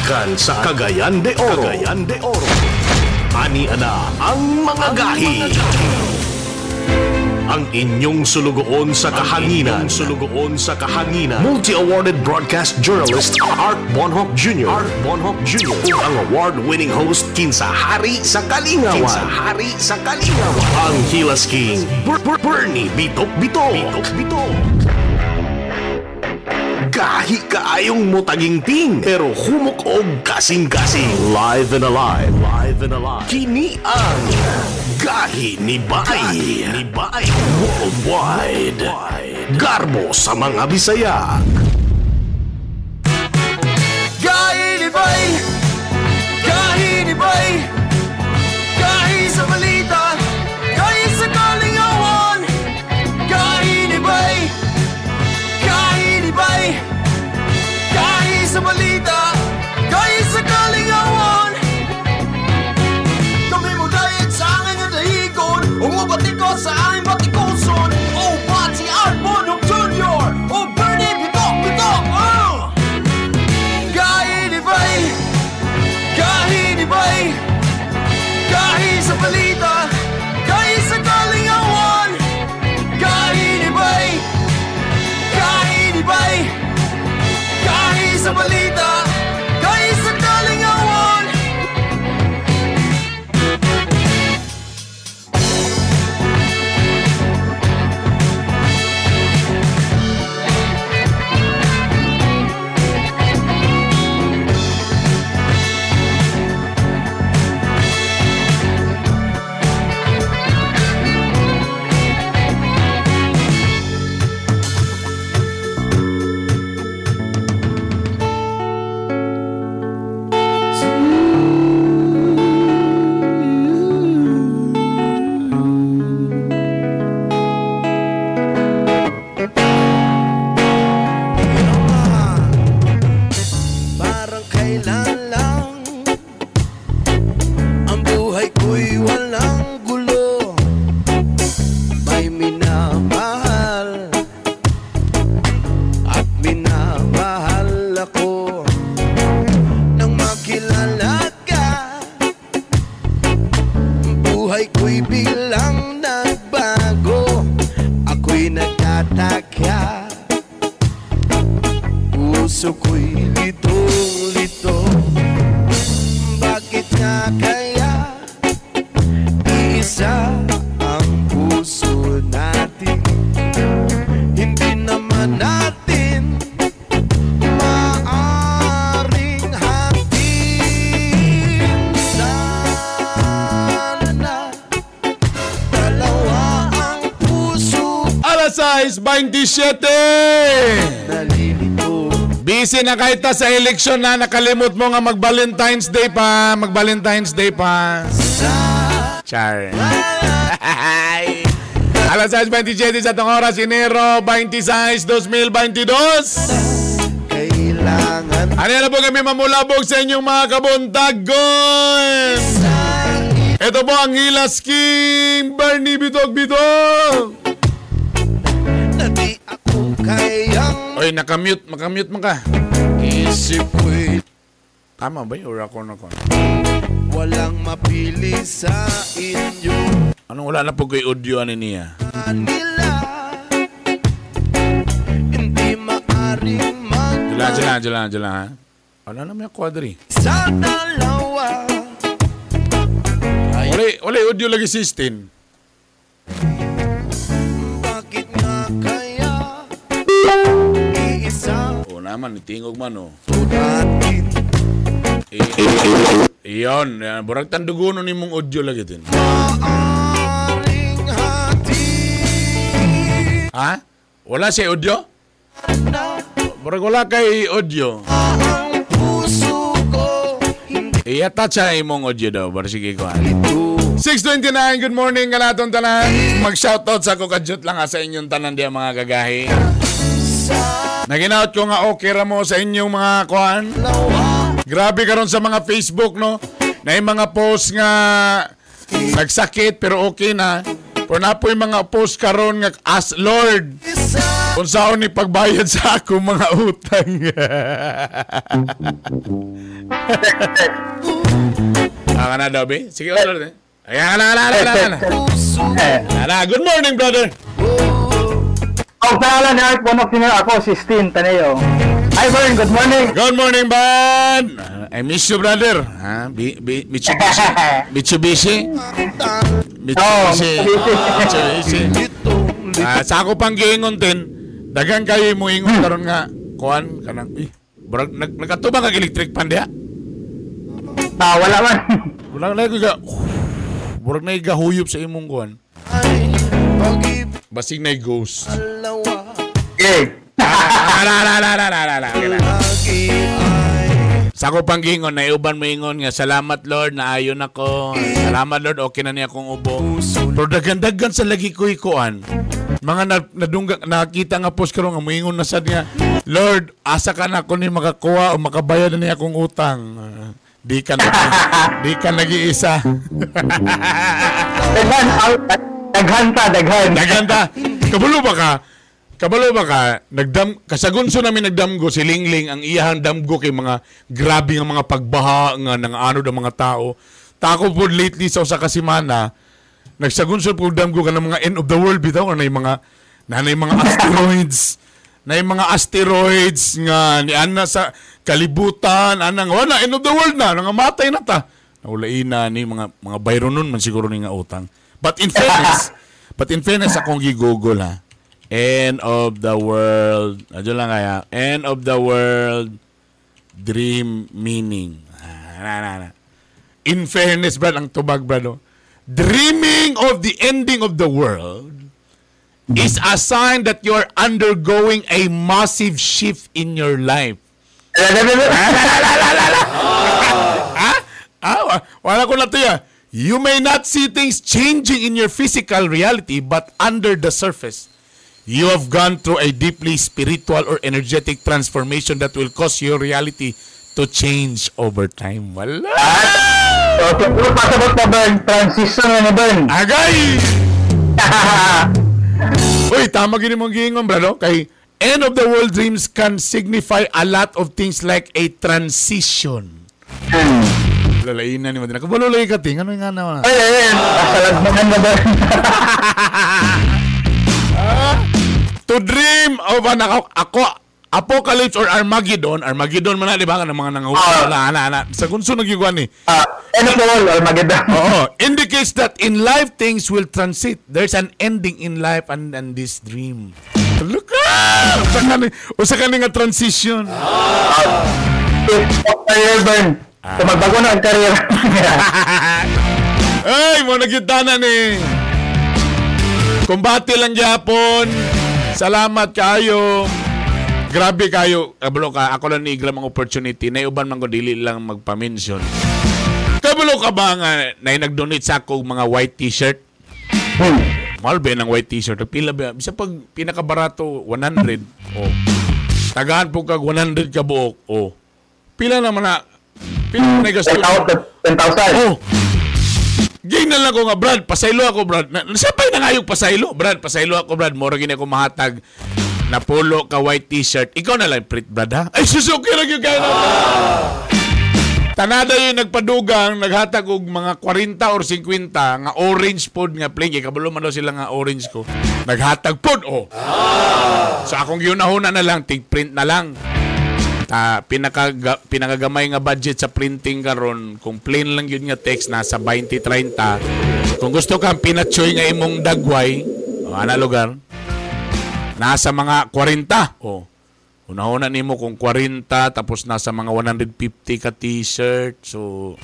gikan sa Cagayan de Oro. Cagayan de Oro. Ani ana ang mga gahi. Ang inyong sulugoon sa kahanginan. sulugoon sa kahanginan. Multi-awarded broadcast journalist Art Bonhoff Jr. Art Bonhoff Jr. ug ang award-winning host kinsa hari sa Kalingawan. Kinsa hari sa Kalingawan. Ang Hilas King Ber- Ber- Bernie Bitok Bitok. Bitok Bitok. Gahi kaayong mutagingting pero humok og kasing-kasing. Live and alive. Live and alive. Kini ang Gahi ni Bay. ni Bay. Worldwide. Garbo sa mga Bisaya. Gahi ni Bay! Gahi ni Bay! Gahi sa balita! Sa balita! Gahi sa kalingawan! Kami dahil sa aking nadahigon Umabati ko sa aking batikoson Oh, Bati Arbon of Busy na kahit ta sa eleksyon na nakalimot mo nga mag-Valentine's Day pa. Mag-Valentine's Day pa. Char. Alas 6.27 sa itong oras, Enero 26, 2022. Kailangan Ano na po kami mamulabog sa inyong mga kabuntagon. Ito po ang Hilas King, Bernie Bitog Bitog. na di ako kayang Oy, nakamute, makamute mo ka. Tama ba yung ya? Or na kon? Walang mapili sa inyo Anong wala na po kay audio ano niya? Nila Hindi maaring mag Jala, jala, jala, jala ha? Ano na may quadri? Sa dalawa Wala, wala audio lagi 16 Naman, itingog man o. natin Iyon, yan. Burag tandugunon ni mong audio lagi din. Ha? Wala siya audio? Burag wala kay audio. Iyata siya imong audio daw. Bar sige ko. ito 629, good morning ka naton tanan. Mag-shoutout sa kukadjut lang ha, sa inyong tanan diya mga kagahi. Sa Naginaot ko nga okay ra mo sa inyong mga kuan. Grabe karon sa mga Facebook no. Na yung mga post nga nagsakit pero okay na. Pero na po yung mga post karon nga as Lord. Kung saan ni pagbayad sa ako mga utang. Ah, na daw, be? Sige, ulit. eh. Ayan, ala, ala, ala. Ala, good morning, brother. Ang pangalan ni Art Bonok Senior, ako si Stin Taneo. Hi Vern, good morning. Good morning, bud. I miss you, brother. Ha? Bi, bi, Mitsubishi. Mitsubishi. Oh, Mitsubishi. Mitsubishi. Ah, sa ako pang giingon din, dagang kayo mo ingon karon nga kuan kanang eh, brag nag nagkatubang kag electric pan diha. Ah, wala man. Wala na ko ga. Burag na gahuyop sa imong kuan. Basig na ghost. Eh! Sa ko pang gingon, naiuban mo ingon nga, salamat Lord, na naayon ako. Salamat Lord, okay na niya akong ubo. Pero dagandagan sa lagi ko ikuan. Mga na, nadungga, nakita nga post karon nga moingon na sad niya, Lord, asa ka na ko ni makakuha o makabayad na niya akong utang. Di ka na, di ka nag-iisa. Daghan, out. Daghan daghan. Naganda. Kabalo ba ka? Kabalo ba ka? Nagdam kasagunso namin nagdamgo si Lingling ang iyahang damgo kay mga grabe nga mga pagbaha nga ng ano ng mga tao. Tako po lately sa usa ka semana nagsagunso po damgo ka ng mga end of the world bitaw na yung mga na yung mga asteroids na yung mga asteroids nga ni ana sa kalibutan anang wala end of the world na nga matay na ta naulain na ni mga mga bayro nun man siguro ni nga utang but in fairness but in fairness akong gigugol ha end of the world adyo lang kaya end of the world dream meaning Ah, na, na, na. in fairness brad ang tubag brad oh. dreaming of the ending of the world is a sign that you're undergoing a massive shift in your life. ha? Ah, wa- wala ko na to ya. You may not see things changing in your physical reality, but under the surface, you have gone through a deeply spiritual or energetic transformation that will cause your reality to change over time. Wala! So, siguro pasabot na Vern, transition na Vern. Agay! Uy, tama gini mong giingon, brado. Kay end of the world dreams can signify a lot of things like a transition. Lalain na ni Madina. Kabalo lagi ka, ting. Ano yung nga na? Ay, ay, ay. Pasalagmanan na Vern. To dream of an ako, ako Apocalypse or Armageddon, Armageddon man na, di ba? Ka ng mga nangahupa na, na, na. Sa kunso nagyugan ni. Ah, end of the world, Armageddon. Oo. Indicates that in life things will transit. There's an ending in life and, and this dream. Look ah! Usa ka nga transition. Of career, Vern. So, magbago na ang career. Ay, mo nagyuta na ni. Kumbati lang gyapon. Salamat kayo. Grabe kayo. Kabalo ka, ako lang ni Igram ang opportunity. Na uban man ko dili lang magpa-mention. Kabalo ka ba nga na nag-donate sa ako mga white t-shirt? Hmm. Mahal ba ng white t-shirt? Pila ba? Bisa pag pinakabarato, 100. Oh. Tagahan po kag 100 ka buok. Oh. Pila naman na? Pila na gasto? 10,000. 10,000. Oh. Gay na lang ko nga, Brad. Pasaylo ako, Brad. Na, nasapay na nga yung pasaylo. Brad, pasaylo ako, Brad. Mora gini ako mahatag na polo ka white t-shirt. Ikaw na lang, print, Brad, ha? Ay, susuki lang yung kaya na. Tanada yung nagpadugang, naghatag og mga 40 or 50 nga orange pod nga. Kaya kabalo man daw sila nga orange ko. Naghatag pod, oh. So akong giunahuna na lang, tig-print na lang. Ta, pinaka, pinakagamay nga budget sa printing karon kung plain lang yun nga text nasa 20-30 kung gusto kang pinatsoy nga imong dagway o ana lugar nasa mga 40 o una-una nimo kung 40 tapos nasa mga 150 ka t-shirt so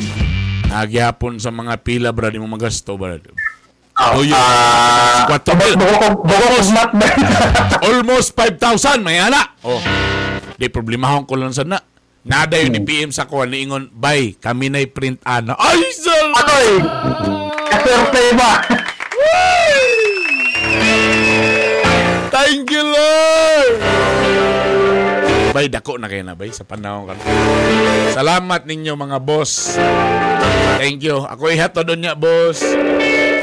nagyapon sa mga pila brad mo magasto brad oh, yun. Ah, Vern. Almost 5,000, may ana. Oh. Di problema ko lang sana. Nada yun ni PM sa kuha ni Ingon, bay, kami na'y print ana. Ay, sir! Ako'y, kaserte ba? Thank you, Lord! Bay, dako na kayo na, bay, sa panahon ka. Salamat ninyo, mga boss. Thank you. Ako ihato doon niya, boss.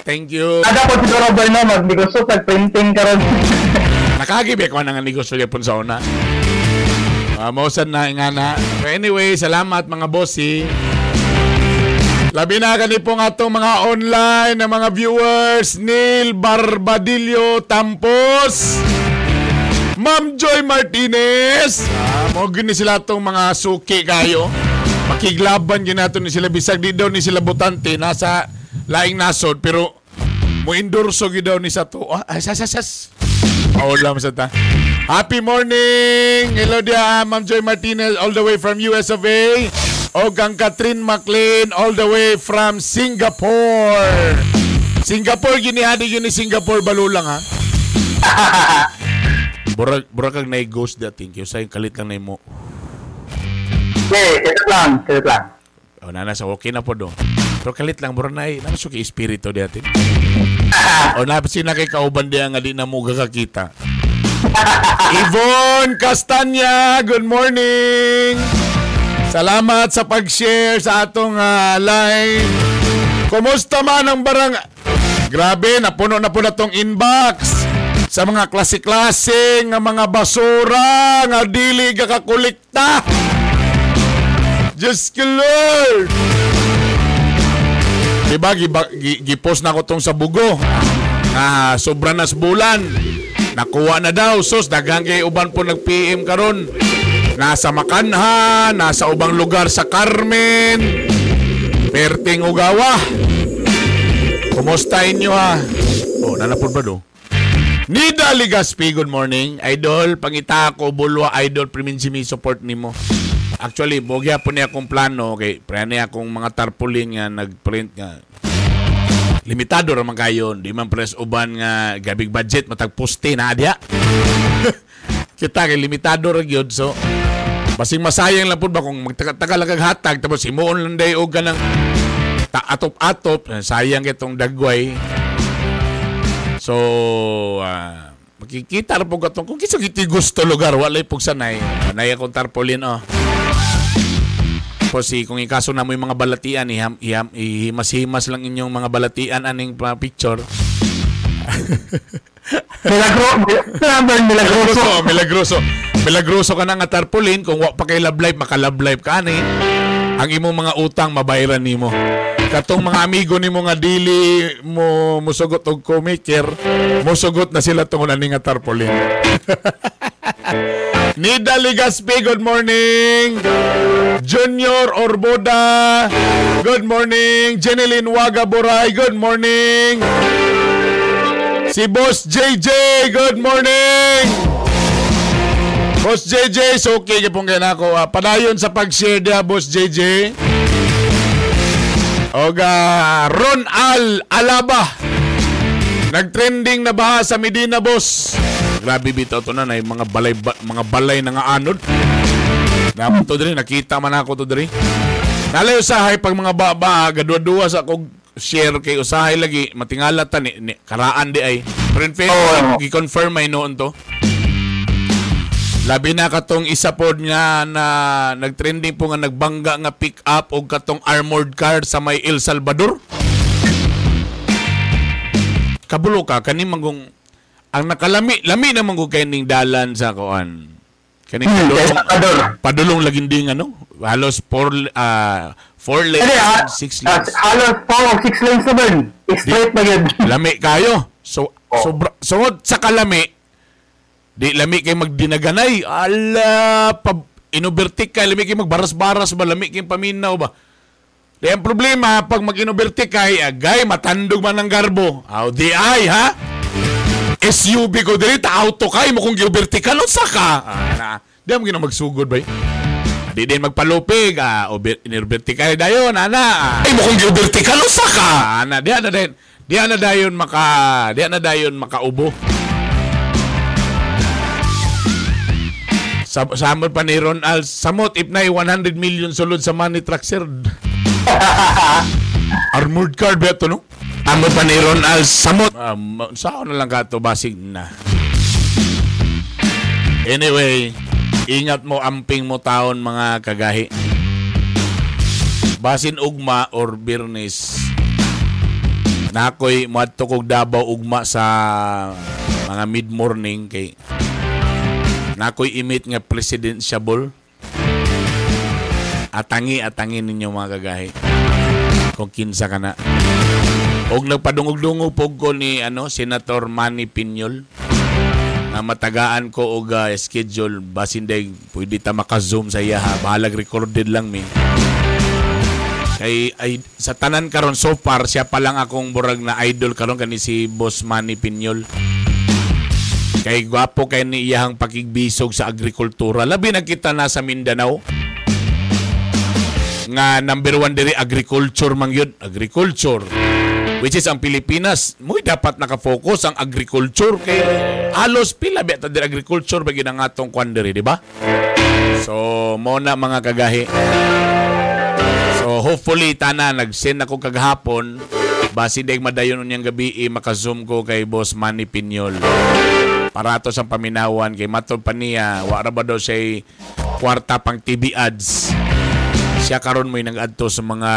Thank you. Ada po siguro Vern na, mag-gusto tag-printing ka ron. nakagibig ko na nga negosyo yapon sa una. Uh, mausan na nga na. So anyway, salamat mga bossy. Labi na gani po nga itong mga online na mga viewers. Neil Barbadillo Tampos. Ma'am Joy Martinez. Ah, mo gini sila itong mga suki kayo. Makiglaban gini nato ni sila. Bisag di daw ni sila butante. Nasa laing nasod. Pero mo endorso gid daw ni sa to. Ah, sas, sas, sas. Paulam sa ta. Happy morning! Hello dia, Ma'am Joy Martinez all the way from US of A. O kang Catherine McLean all the way from Singapore. Singapore, ginihadi gini Singapore balulang ha. Burag burag kag nay ghost da thank you say kalit lang nay mo. Okay, ito lang, ito lang. O nana sa okay na po do. Pero kalit lang burag nay nana suki espiritu di atin. o na sina kay kauban diya nga di na mo gakakita. Yvonne Castanya, good morning. Salamat sa pag-share sa atong ah, live. Kumusta man ang barang... Grabe, napuno na po na tong inbox sa mga klase-klase nga mga basura nga dili gakakolekta. Ko Lord! Diba, giba, gi, gipost na ko tong sa bugo. Ah, sobra na sa bulan. Nakuha na daw. Sus, daghang kay uban po nag-PM karon. Nasa Makanha, nasa ubang lugar sa Carmen. Perting Ugawa. Kumusta inyo ha? Oh, nanapod ba do? Nida Ligaspi, good morning. Idol, pangita ko, bulwa, idol, priminsimi, support nimo. Actually, bogya po niya akong plano. Okay, prene akong mga tarpaulin nga nag-print nga. Limitado raman kayo. Di man press uban nga gabig budget matag poste na adya. Kita kay limitado ra gyud so basing masayang lang pud ba kung magtagal lang kag hatag tapos himuon lang day og ganang atop-atop sayang itong dagway. So ah, makikita ra pug atong kung kinsa giti gusto lugar walay pug sanay. Anay akong tarpaulin oh. Tapos si kung ikaso na mo yung mga balatian, iham, iham, ihimas-himas lang inyong mga balatian aning pa picture. Milagro. Milagroso, milagroso. Milagroso ka na nga tarpaulin kung wa pa kay love life, maka love life ka ani. Ang imong mga utang mabayaran nimo. Katong mga amigo nimo nga dili mo musugot og komiker, musugot na sila tungod ani nga tarpaulin. Nida Ligaspi, good morning. Junior Orboda, good morning. Jeneline Wagaboray, good morning. Si Boss JJ, good morning. Boss JJ, so okay ka pong kaya ako. Uh, padayon sa pag-share dia, Boss JJ. O uh, Ron Al Alaba. Nagtrending na ba sa Medina, boss? Grabe bitaw to na, na yung mga balay, ba, mga balay na nga anod. Napon to diri, nakita man ako to diri. Nalay usahay pag mga baba, gadwa-dua sa kog share kay usahay lagi, matingala ta ni, ni karaan di ay. Pero in fact, Oo. gi-confirm may noon to. Labi na katong isa pod nga na nagtrending po nga nagbangga nga pick up og katong armored car sa may El Salvador. Kabulo ka kani manggong ang nakalami lami na manggong kay ning dalan sa kuan. Kani Hmm, padulong, padulong laging ding ano? Halos four ah four lanes, Hindi, ah, six ah, lanes. halos 4 6 lanes naman. Straight na yun. lami kayo. So Oh. sobra sungod sa kalami di lami kay magdinaganay. Ala pa inobertik ka lami kay magbaras-baras ba lami kay paminaw ba. Di ang problema pag mag-inobertik kay agay matandog man ng garbo. Aw di ay ha. SUV ko diri auto kay mo kung unsa ka. Ah, na. Di mo magsugod bay. Di din magpalupig, ah, o vertical dayon, ana. Ay mo kung usa ka. Ana, di ana dayon. Di ana dayon maka, di ana dayon makaubo. Sa samot pa ni Ron Al, samot if na 100 million sulod sa money truck sir. Armored car ba ito, no? Samot pa ni Ron Al, samot. Um, saan na lang ka ito, basig na. Anyway, ingat mo, amping mo taon mga kagahi. Basin ugma or birnis. Na ako'y madto kog Davao ugma sa mga mid-morning kay nakoy imit nga presidential atangi atangi ninyo mga kagahi kung kinsa ka na. Og nagpadungog-dungog po ko ni ano Senator Manny Pinyol. Na matagaan ko og uh, schedule. Basin day pwede ta maka-zoom sa iya ha. Bahalag recorded lang mi. Kay ay, sa tanan karon so far siya pa lang akong burag na idol karon kani si Boss Manny Pinyol kay gwapo kay ni pakigbisog sa agrikultura. Labi na kita na sa Mindanao. Nga number one diri agriculture man yun. Agriculture which is ang Pilipinas. Mo dapat nakafocus ang agriculture. Kay halos pila ba ta agriculture ba gyud ang atong kwan diri di ba? So mo na mga kagahi. So hopefully tana nag-send ako kagahapon. Basi day madayon unyang gabi eh, maka-zoom ko kay boss Manny Pinyol para to sa paminawan kay matod pa niya. Wa ra ba daw siya kwarta pang TV ads? Siya karon mo nag-adto sa mga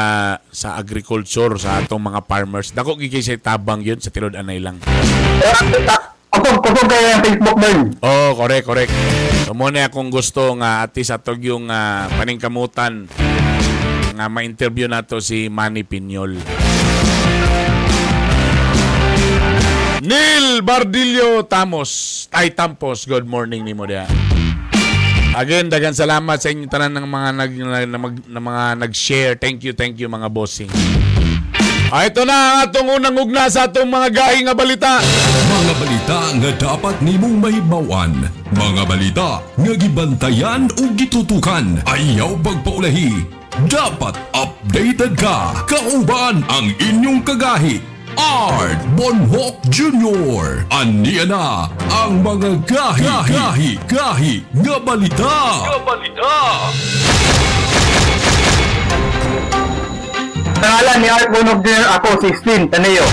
sa agriculture sa atong mga farmers. Dako gigay siya tabang yun sa tilod anay lang. Ako, kayo yung Facebook doon. oh correct correct. So mo na akong gusto nga at least atog yung ah, paningkamutan nga ma-interview nato si Manny Pinyol Neil Bardillo Tamos Tay Tampos good morning ni mo dia Again, dagan salamat sa inyo tanan ng mga nag, na, na, mga nag-share. Thank you, thank you mga bossing. Ah, ito na ang atong unang ugna sa atong mga gahi nga balita. Mga balita nga dapat nimong mahibawan. Mga balita nga gibantayan o gitutukan. Ayaw pagpaulahi. Dapat updated ka. Kauban ang inyong kagahi. Art Bonhoc Jr. Aniya na ang mga gahi, gahi, gahi, nga balita. Nga balita. Pangalan ni Art Bonog Jr. ako si Stin Taneo.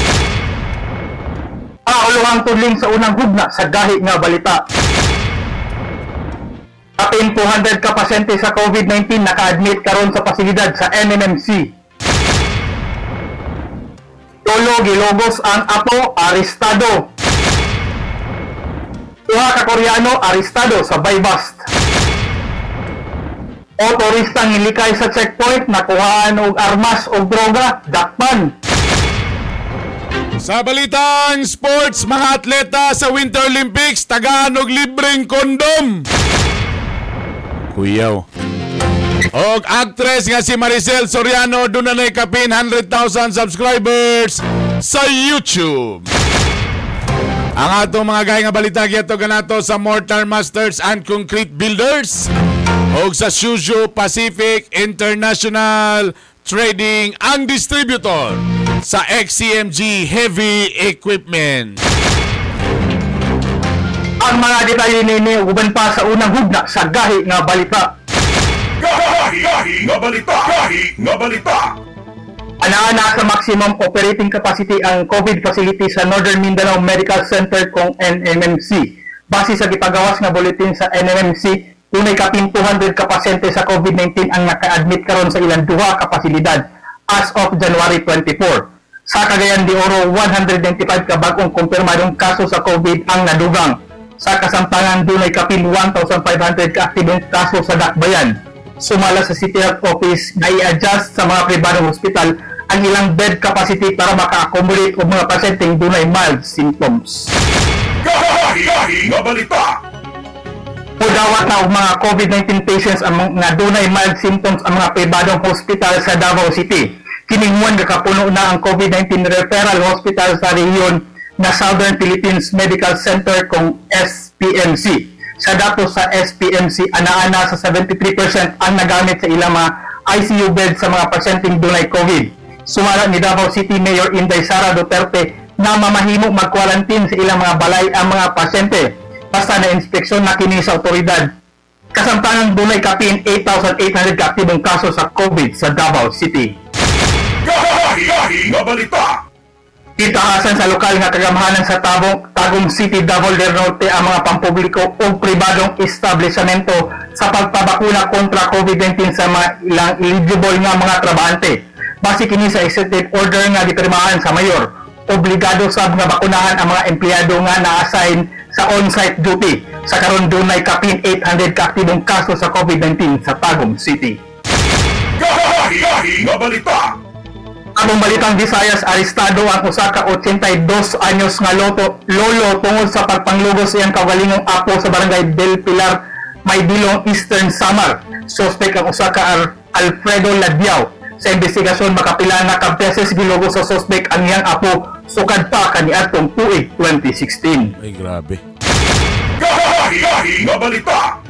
Auluhang tudling sa unang hugna sa gahi nga balita. Kapin 200 ka pasyente sa COVID-19 naka-admit karon sa pasilidad sa MMMC. Tolo gilogos ang apo arestado. Duha ka Koreano arestado sa Baybast. O turistang nilikay sa checkpoint nakuhaan og armas o droga dakpan. Sa balitang sports, mga atleta sa Winter Olympics, tagaan og libreng kondom. Kuyaw. Og actress nga si Maricel Soriano doon na kapin 100,000 subscribers sa YouTube. Ang atong mga gaya nga balita giyato ganato sa Mortar Masters and Concrete Builders o sa Shuzhou Pacific International Trading ang distributor sa XCMG Heavy Equipment. Ang mga detalye nini uban pa sa unang hugna sa gahi nga balita. Gahi, gahi, nga balita. Gahi, nga balita. Ana-ana sa maximum operating capacity ang COVID facility sa Northern Mindanao Medical Center kung NMMC. Base sa gipagawas nga bulletin sa NMMC, tunay kapin 200 ka pasyente sa COVID-19 ang naka-admit karon sa ilang duha ka pasilidad as of January 24. Sa Cagayan de Oro, 195 ka bagong kumpirmadong kaso sa COVID ang nadugang. Sa Kasamtangan, dunay kapin 1,500 ka aktibong kaso sa Dakbayan. Sumala sa City Health Office na i-adjust sa mga pribadong hospital ang ilang bed capacity para maka-accommodate og mga pasyenteng dunay mild symptoms. Gahi, nga balita. Mudawat na og mga COVID-19 patients ang mga dunay mild symptoms ang mga pribadong hospital sa Davao City. Kininguan kapuno na ang COVID-19 referral hospital sa rehiyon na Southern Philippines Medical Center kung SPMC. Sa datos sa SPMC, ana-ana sa 73% ang nagamit sa ilang mga ICU bed sa mga pasyenteng dunay COVID. Sumala ni Davao City Mayor Inday Sara Duterte na mamahimo mag-quarantine sa ilang mga balay ang mga pasyente basta na inspeksyon na kini sa otoridad. Kasamtangang dunay kapin 8,800 ka aktibong kaso sa COVID sa Davao City. Gahi, gahi, nga balita. Itaasan sa lokal nga kagamahanan sa Tabong, Tagum City, Davao del Norte ang mga pampubliko o pribadong establishmento sa pagpabakuna kontra COVID-19 sa mga ilang eligible nga mga trabahante. Base kini sa executive order nga dipirmahan sa mayor, obligado sa mga bakunahan ang mga empleyado nga na-assign sa on-site duty. Sa karon dunay kapin 800 ka aktibong kaso sa COVID-19 sa Tagum City. Gahi nga balita. Among balitang Visayas, arestado ang usa ka 82 anyos nga loto, lolo tungod sa pagpanglugos iyang kagalingong apo sa barangay Del Pilar, Maydilong, Eastern Samar. Suspect ang usa ka Ar- Alfredo Ladiao. Sa investigasyon, makapila na ka beses gilugos sa suspect ang iyang apo sukad pa kaniadtong tuig 2016. Ay, grabe. Gahi nga balita.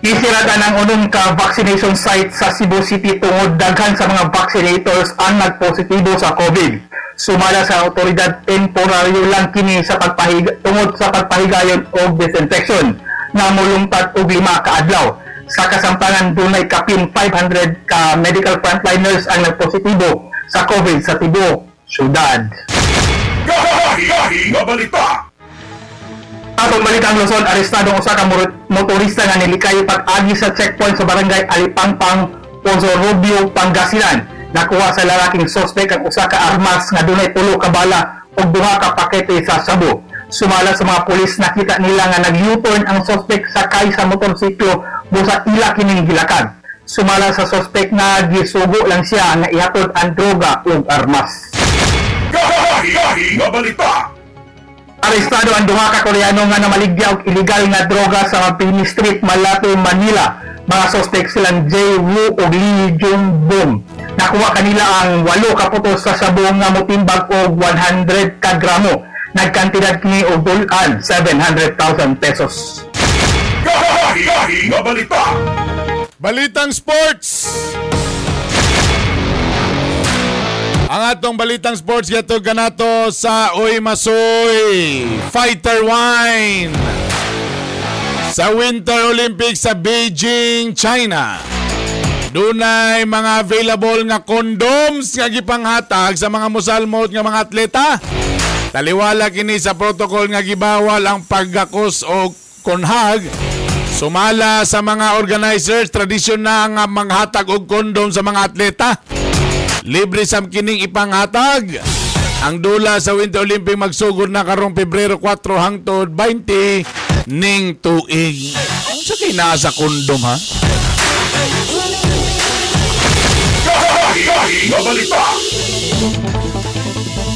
Isirada ng unong ka vaccination site sa Cebu City tungod daghan sa mga vaccinators ang nagpositibo sa COVID. Sumala sa otoridad temporaryo lang kini sa pagpahiga tungod sa pagpahigayon o disinfection na mulungtad og lima ka adlaw. Sa kasamtangan dunay kapin 500 ka medical frontliners ang nagpositibo sa COVID sa tibuok syudad. Gahi nga balita. Atong balitang Luzon, arestado ang usa motorista nga nilikay pag-agi sa checkpoint sa barangay Alipangpang, Pozo Rubio, Pangasinan. Nakuha sa lalaking suspect ang usa armas nga dunay tulo ka bala duha ka pakete sa sabo. Sumala sa mga pulis nakita nila nga nag-U-turn ang suspect sakay sa motorsiklo busa ila kining gilakad. Sumala sa suspect na gisugo lang siya nga ihatod ang droga ug armas. Gahi nga balita. Arestado ang duha ka Koreano nga namaligya og illegal nga droga sa Mapini Street, Malate, Manila. Mga suspect silang Jay Woo ug Lee Jung Bum. Nakuha kanila ang walo ka putos sa sabong nga motimbag og 100 ka gramo. Nagkantidad kini og bulan 700,000 pesos. Gahi nga balita. Balitang sports! Ang atong balitang sports gato ganato sa Uy Masoy Fighter Wine sa Winter Olympics sa Beijing, China. Dunay mga available nga condoms nga gipanghatag sa mga musalmot nga mga atleta. Taliwala kini sa protocol nga gibawal ang paggakos o konhag Sumala sa mga organizers, tradisyon na nga manghatag og kondom sa mga atleta. Libre sam kining ipanghatag. Ang dula sa Winter Olympic magsugod na karong Pebrero 4 hangtod 20 ning tuig. Ang sa kay naa sa kondom ha? Balita.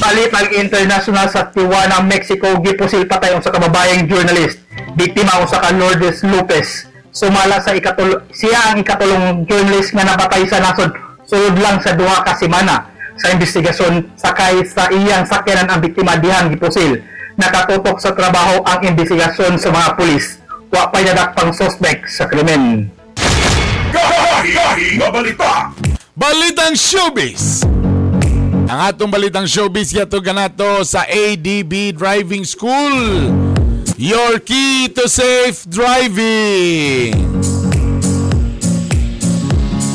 Palipag international sa Tijuana, Mexico, gipusil patay ang sa kababayang journalist. Biktima ang sa ka Lopez. Sumala sa ikatul siya ang ikatulong journalist nga napatay sa nasod sulod lang sa duha ka semana. Sa investigasyon, sakay sa iyang sakyanan ang biktima dihang gipusil. Nakatutok sa trabaho ang investigasyon sa mga pulis. Wa pa'y nadakpang suspect sa krimen. Gahi nga balita. Balitang Showbiz! Ang atong balitang showbiz yato ganato sa ADB Driving School. Your key to safe driving.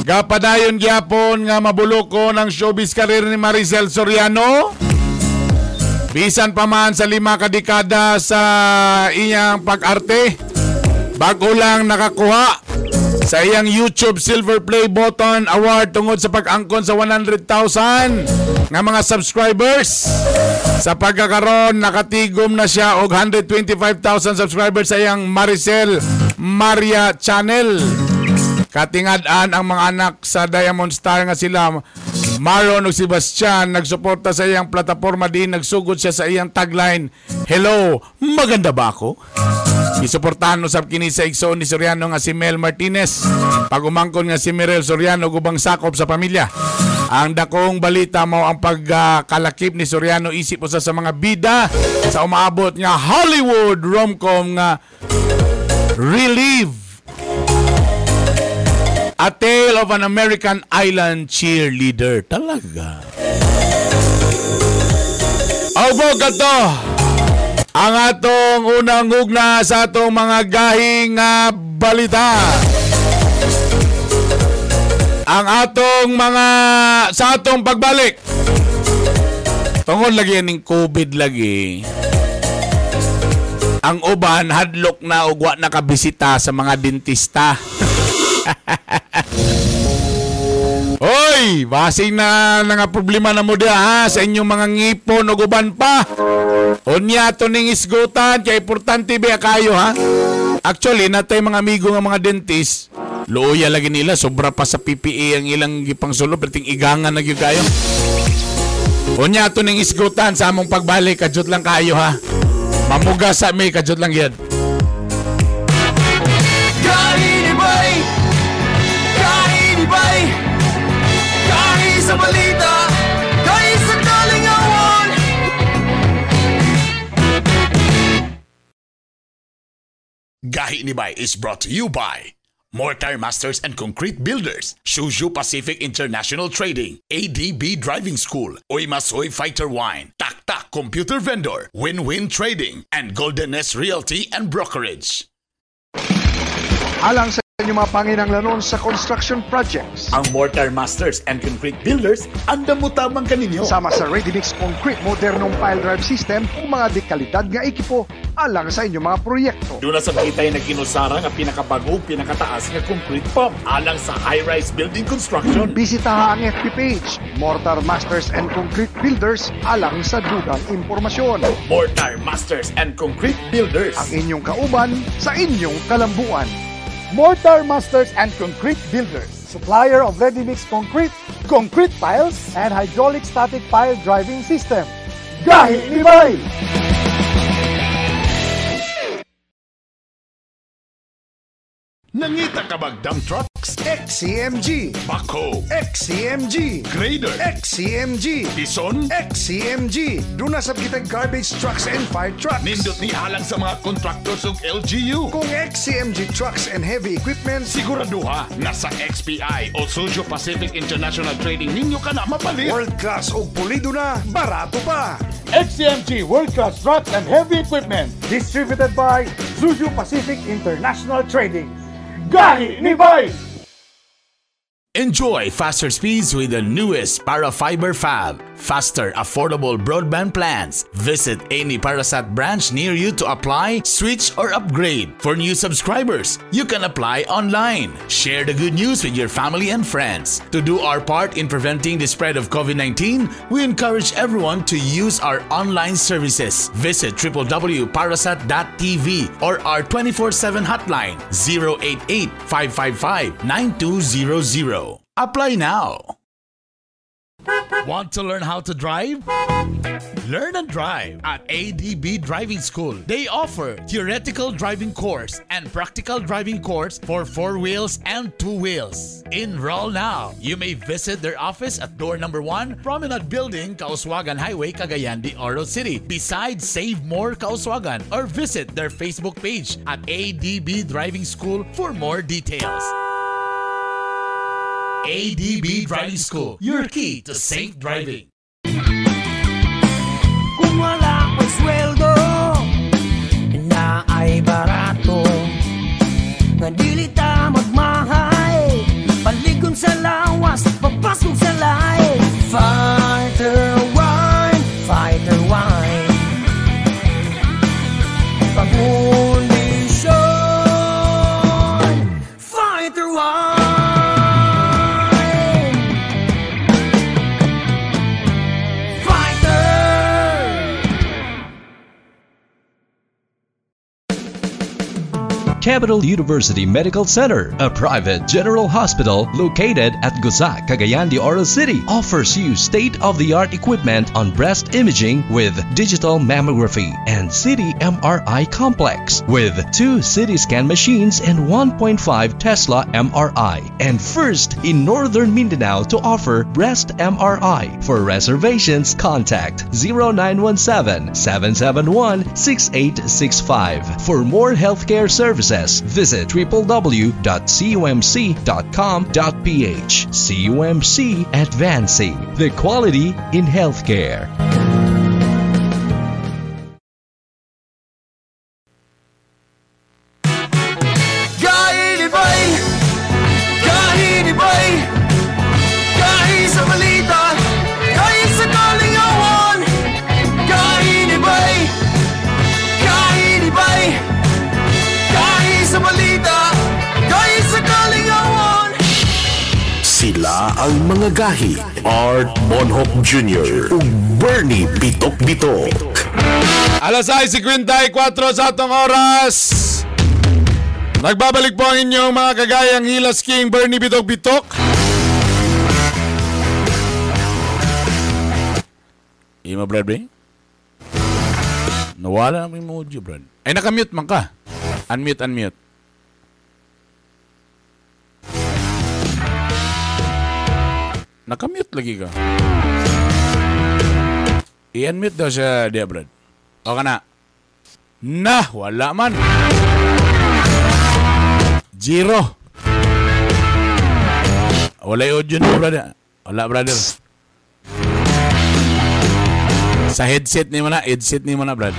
Gapadayon gyapon nga mabuloko ng showbiz career ni Maricel Soriano. Bisan pa man sa lima ka dekada sa iyang pag-arte. Bago lang nakakuha sa iyang YouTube Silver Play Button Award tungod sa pag-angkon sa 100,000 nga mga subscribers. Sa pagkakaroon, nakatigom na siya og 125,000 subscribers sa iyang Maricel Maria Channel. Katingad-an ang mga anak sa Diamond Star nga sila Maron ug Sebastian nagsuporta sa iyang plataforma din nagsugod siya sa iyang tagline Hello, maganda ba ako? Isuportahan usab kini sa igsoon ni Soriano nga si Mel Martinez. Pagumangkon nga si Mirel Soriano gubang sakop sa pamilya. Ang dakong balita mo ang pagkalakip ni Soriano isip usa sa mga bida sa umaabot nga Hollywood romcom nga Relieve A Tale of an American Island Cheerleader. Talaga. Opo, gato. Ang atong unang ugna sa atong mga gahing nga balita. Ang atong mga sa atong pagbalik. Tungod lagi ning COVID lagi. Ang uban hadlok na ug wa nakabisita sa mga dentista. Hoy! Oy, basing na nga problema na mo dia ha sa inyong mga ngipon o guban pa. Unya to ning isgutan kay importante ba kayo ha? Actually, natay mga amigo nga mga dentist, looya lagi nila sobra pa sa PPE ang ilang gipang sulo perting igangan na gyud kayo. Unya to ning isgutan sa among pagbalik kadjot lang kayo ha. Mamuga sa may kadjot lang yan. Gahi ni Bay is brought to you by Mortar Masters and Concrete Builders, Shushu Pacific International Trading, ADB Driving School, Oimasoy Fighter Wine, Taktak Computer Vendor, Win-Win Trading, and Golden Nest Realty and Brokerage. alang sa inyong mga panginanglanon sa construction projects. Ang Mortar Masters and Concrete Builders, andam mo tamang kaninyo. Sama sa Ready Mix Concrete modernong pile drive system ug mga dekalidad nga ekipo alang sa inyong mga proyekto. Doon na sa makitay na kinusara nga pinakabago, pinakataas nga concrete pump alang sa high-rise building construction. Bisitaha ang FB page, Mortar Masters and Concrete Builders alang sa dugang impormasyon. Mortar Masters and Concrete Builders. Ang inyong kauban sa inyong kalambuan. Mortar Masters and Concrete Builders, supplier of ready-mix concrete, concrete piles, and hydraulic static pile driving system. Gahi ni Bay! Nangita ka bag dump trucks, XCMG, backhoe, XCMG, grader, XCMG, bison, XCMG. Doon na sa kitang garbage trucks and fire trucks. nindot ni halang sa mga contractors ug LGU. Kung XCMG trucks and heavy equipment, Siguraduha na sa XPI o Sujo Pacific International Trading ninyo ka na mapalit. world class o pulido na, barato pa. XCMG World Class Trucks and Heavy Equipment, distributed by Zuju Pacific International Trading. Gahi ni Bay! Enjoy faster speeds with the newest Parafiber Fab. Faster, affordable broadband plans. Visit any Parasat branch near you to apply, switch, or upgrade. For new subscribers, you can apply online. Share the good news with your family and friends. To do our part in preventing the spread of COVID 19, we encourage everyone to use our online services. Visit www.parasat.tv or our 24 7 hotline 088 555 9200. Apply now. Want to learn how to drive? Learn and drive at ADB Driving School. They offer theoretical driving course and practical driving course for four wheels and two wheels. Enroll now. You may visit their office at door number one, Promenade Building, Kauswagan Highway, Cagayan de Oro City, beside Save More Kauswagan, or visit their Facebook page at ADB Driving School for more details. ADB Driving School, your key to safe driving. Capital University Medical Center, a private general hospital located at Guzac, Cagayan de Oro City, offers you state-of-the-art equipment on breast imaging with digital mammography and CT MRI complex with two CT scan machines and 1.5 Tesla MRI, and first in Northern Mindanao to offer breast MRI. For reservations, contact 0917-771-6865. For more healthcare services, visit www.cumc.com.ph. CUMC Advancing the Quality in Healthcare. Gahi. Art Bonhoff Jr. ug Bernie Bitok Bitok. Alas 6.54 sa atong oras. Nagbabalik po ang inyong mga kagayang Hilas King Bernie Bitok Bitok. Ima Brad Bray? Nawala na yung emoji, Brad. Ay, nakamute man ka. Unmute, unmute. Nakamute lagi ka. I-unmute daw siya, dia, Brad. O ka na. Nah, wala man. Zero. Wala yung audio na, brother. Wala, brother. Sa headset ni mo na, headset ni mo na, brad.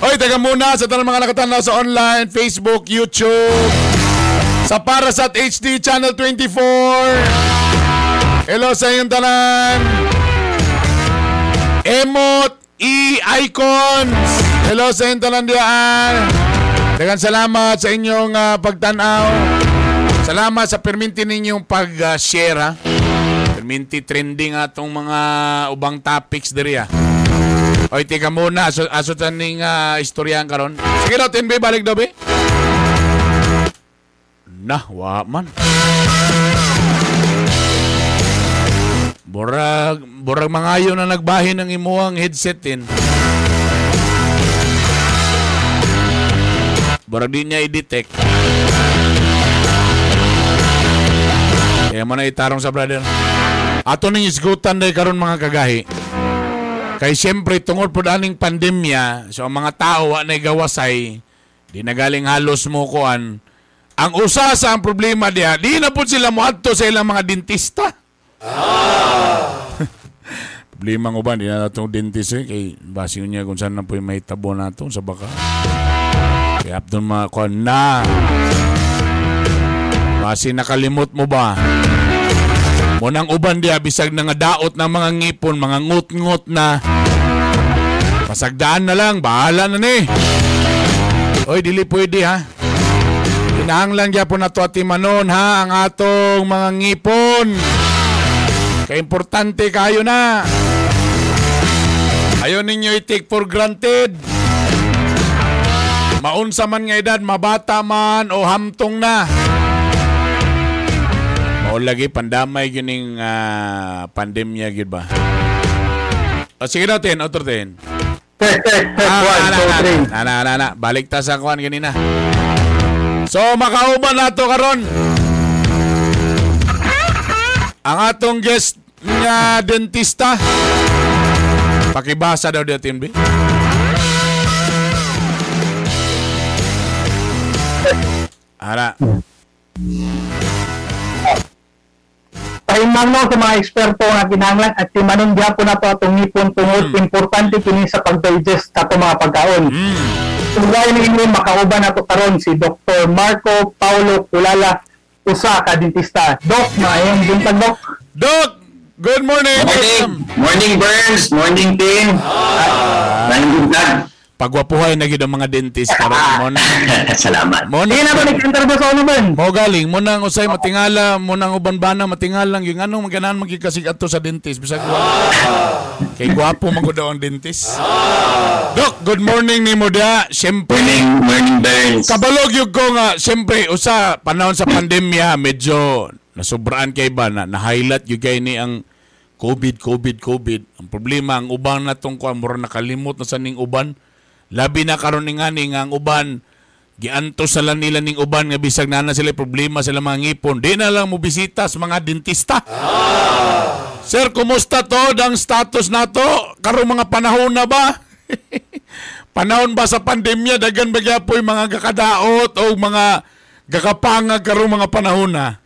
Oy, taga muna sa tanang mga nakatanaw sa online, Facebook, YouTube, sa Parasat HD Channel 24. Hello sa inyong tanan. Emot E-Icons. Hello sa inyong tanan diyan. Dagan salamat sa inyong ah, pagtanaw. Salamat sa perminti ninyong pag-share ha. Perminti trending atong mga ubang topics diri ha. Oy, tika muna. Aso, aso taning uh, istoryahan karon. Sige daw, Tinbe, balik be. Nah, wa man. Burag, burag mangayo na nagbahin ng imuang headset din. Burag di niya i-detect. Kaya mo na itarong sa brother. Ato ning isgutan day karon mga kagahi. Kay siyempre tungod po aning pandemya, so ang mga tao wa gawasay, di na galing halos mo kuan. Ang usa sa ang problema diya, di na po sila moadto sa ilang mga dentista. problema ko ba, di na natong dentist eh, kay basi niya kung saan na po yung mahitabo nato sa baka. Kaya doon mga kuan na. Basi nakalimot mo ba? Munang uban diya bisag na nga daot ng mga ngipon, mga ngut-ngut na. Pasagdaan na lang, bahala na ni. Oy, dili pwede ha. Kinahanglan lang po na to atimanon ha, ang atong mga ngipon. Kaya importante kayo na. Ayaw ninyo i-take for granted. Maunsa man nga edad, mabata man o hamtong na. Mao lagi pandamay gining uh, pandemya gid ba. O sige daw ten, otro ten. Check, check, check. Ah, One, na, two, na, three. na, na, na, na. Balik ta sa kuan ganina. So makauban nato karon. Ang atong guest nga dentista. Pakibasa daw dia Timbi. Ara. Pahimangno sa mga eksperto nga kinahanglan at timanon gyapon nato atong ngipon tungod importante kini sa pag-digest kato mga pagkaon. Tugay ni inyo makauban nato karon si Dr. Marco Paulo Kulala usa ka dentista. Doc, maayong buntag Doc. Doc, good morning. Morning, morning Burns, morning team. Ah. Morning vlog. Pagwapuhay na gid ang mga dentist karon mo na Salamat. mo na ba nag-interview sa ano ba? Mo galing mo nang usay matingala, mo nang uban bana matingalang yung anong maganan magikasig ato sa dentist bisag wa. Kay gwapo man gud ang dentist. Doc, good morning ni mo da. Syempre Morning, morning Burns. kabalog yun ko nga, syempre usa panahon sa pandemya medyo nasubraan kay ba na na-highlight yung kay ni ang COVID, COVID, COVID. Ang problema, ang uban na tong kuan, mura nakalimot na sa ning uban. Labi na karon ni nga ni nga ang uban, giantos sa lang nila ning uban nga bisag na na sila problema sila mga ngipon. Di na lang mo bisita sa mga dentista. Sir, kumusta to? Ang status nato? Karong mga panahon na ba? panahon ba sa pandemya dagan ba gyapon mga gakadaot o mga gakapangag karong mga panahon na?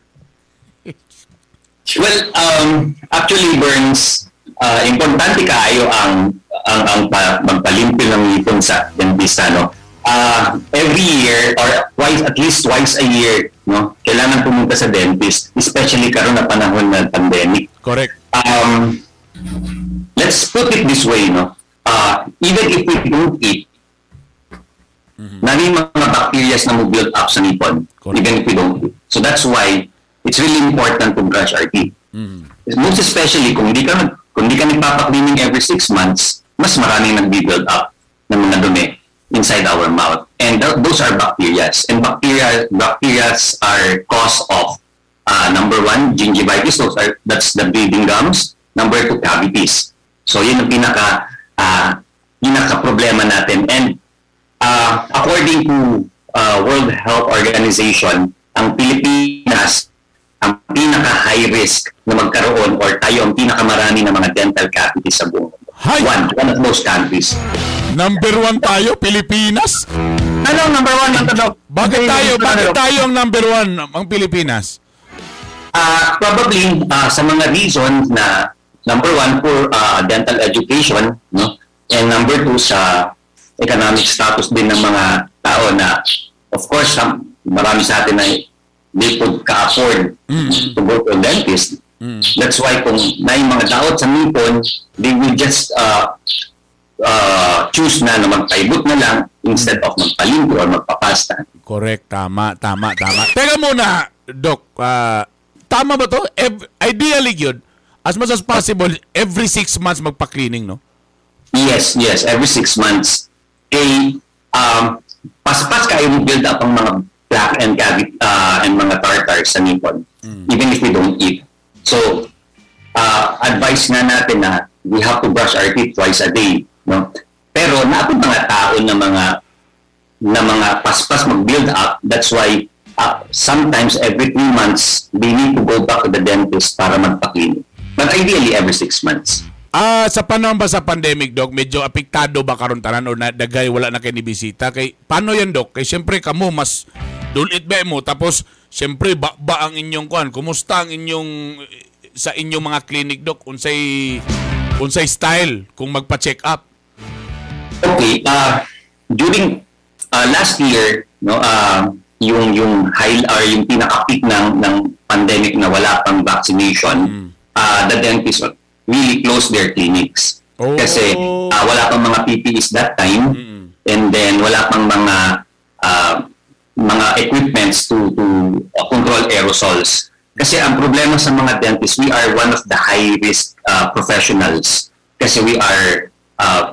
Well, um, actually Burns, uh, importante kaayo ang ang ang pa, magpalimpyo ng ngipon sa dentista no. Uh, every year or twice at least twice a year no kailangan pumunta sa dentist especially karon na panahon ng pandemic Correct. um, let's put it this way, no? Uh, even if we don't eat, mm-hmm. mga bacteria na mo build up sa nipon, Correct. even if we don't eat. So that's why it's really important to brush our teeth. Most especially kung hindi ka kung hindi ka nagpapa-cleaning every six months, mas maraming nagbi-build up ng mga dumi inside our mouth. And th- those are bacteria. And bacteria bacteria are cause of uh, number one, gingivitis. Those are, that's the breathing gums. Number two, cavities. So yun ang pinaka uh, pinaka-problema natin. And uh, according to uh, World Health Organization, ang Pilipinas ang pinaka-high risk na magkaroon or tayo ang pinakamarami ng mga dental cavities sa buong mundo. Hi! One, one of those countries. Number one tayo, Pilipinas? Ano number one ng Doc? Bakit tayo, bakit tayo ang number one, ang Pilipinas? Uh, probably uh, sa mga reasons na number one for uh, dental education, no? And number two sa economic status din ng mga tao na of course marami sa atin ay they could ka-afford to go to a dentist. That's why kung may mga daot sa nipon, they will just uh, uh, choose na na magpaibot na lang instead of magpalimpo or magpapasta. Correct, tama, tama, tama. Teka muna, Doc, ah, tama ba to? Ev- ideally yun, as much as possible, every six months magpa-cleaning, no? Yes, yes. Every six months, eh, um, pas-pas kayo build up ang mga plaque and cavity uh, and mga tartars sa nipon, even if we don't eat. So, uh, advice na natin na we have to brush our teeth twice a day. No? Pero naapod mga tao na mga na mga paspas mag-build up. That's why uh, sometimes every three months, they need to go back to the dentist para magpa-clean. But ideally, every six months. Ah, sa panahon ba sa pandemic, Doc, medyo apektado ba karon tanan o na dagay wala na kay ni bisita kay paano yan, Doc? Kay syempre kamo mas dulit ba mo tapos syempre ba, ba ang inyong kuan? Kumusta ang inyong sa inyong mga clinic, Doc? Unsay unsay style kung magpa-check up? Okay, uh, during uh, last year, no, uh, yung yung high or yung pinaka-peak ng ng pandemic na wala pang vaccination, uh, the dentists really closed their clinics. Oh. Kasi uh, wala pang mga PPEs that time and then wala pang mga uh, mga equipments to to uh, control aerosols. Kasi ang problema sa mga dentists, we are one of the high risk uh, professionals kasi we are uh,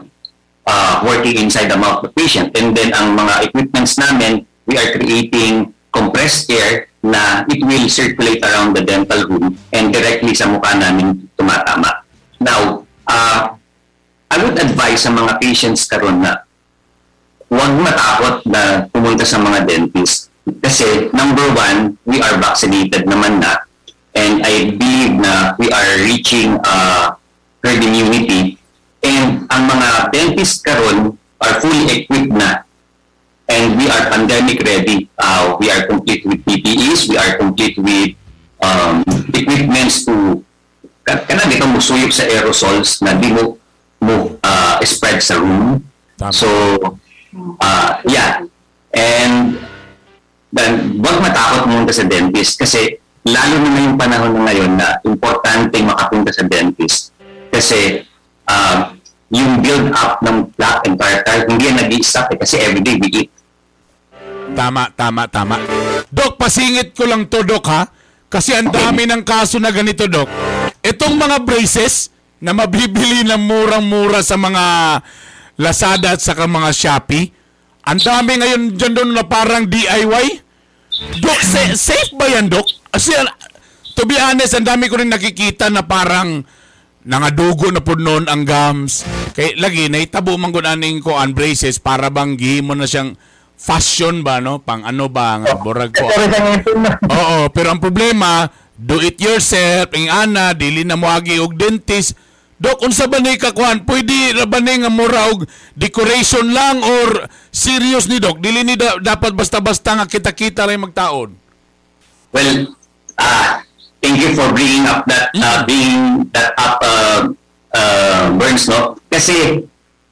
uh, working inside the mouth of the patient. And then ang mga equipments namin, we are creating compressed air na it will circulate around the dental room and directly sa mukha namin tumatama. Now, uh, I would advise sa mga patients karon na huwag matakot na pumunta sa mga dentist. Kasi number one, we are vaccinated naman na and I believe na we are reaching uh, herd immunity and ang mga dentist karon are fully equipped na and we are pandemic ready. Uh, we are complete with PPEs, we are complete with um, equipments to kana dito mo suyop sa aerosols na di mo mo uh, spread sa room. Tama. So, uh, yeah. And then, wag matakot pumunta sa dentist kasi lalo na ngayong panahon na ngayon na importante makapunta sa dentist kasi uh, yung build up ng plaque and tartar hindi yan nag-i-stop eh, kasi everyday we eat. Tama, tama, tama. Dok, pasingit ko lang to, Dok, ha? Kasi ang dami ng kaso na ganito, Dok. Itong mga braces na mabibili ng murang-mura sa mga Lazada at saka mga Shopee, ang dami ngayon dyan doon na parang DIY. Dok, sa- safe ba yan, Dok? Kasi, to be honest, ang dami ko rin nakikita na parang nangadugo na po noon ang gums. Kay lagi nahitabo man aning ko ang braces para bang gihimo na siyang fashion ba no? Pang ano ba nga borag ko. Pero sa ngipin na. Oo, pero ang problema, do it yourself, ing ana, dili na mo agi og dentist. Dok, unsa ba ni kakuan? Pwede ra ba ni nga mura og decoration lang or serious ni Dok? Dili ni da- dapat basta-basta nga kita-kita ray magtaon. Well, uh, thank you for bringing up that, uh, bringing that up, uh, uh, Burns, no? Kasi,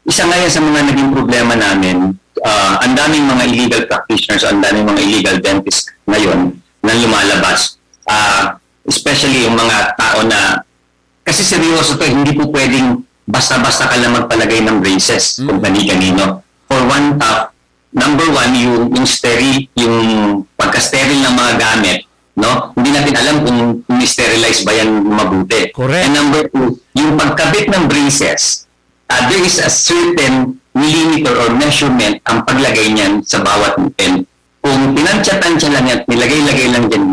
isa nga yan sa mga naging problema namin, uh, ang daming mga illegal practitioners, ang daming mga illegal dentists ngayon na lumalabas. Uh, especially yung mga tao na, kasi seryoso to, hindi po pwedeng basta-basta ka lang magpalagay ng braces kung kani-kanino. For one, uh, number one, yung, yung steril, yung pagka-sterile ng mga gamit, no? Hindi natin alam kung sterilize ba yan mabuti. Correct. And number two, yung pagkabit ng braces, uh, there is a certain millimeter or measurement ang paglagay niyan sa bawat ngipin. Kung pinansya-tansya lang yan, nilagay-lagay lang dyan,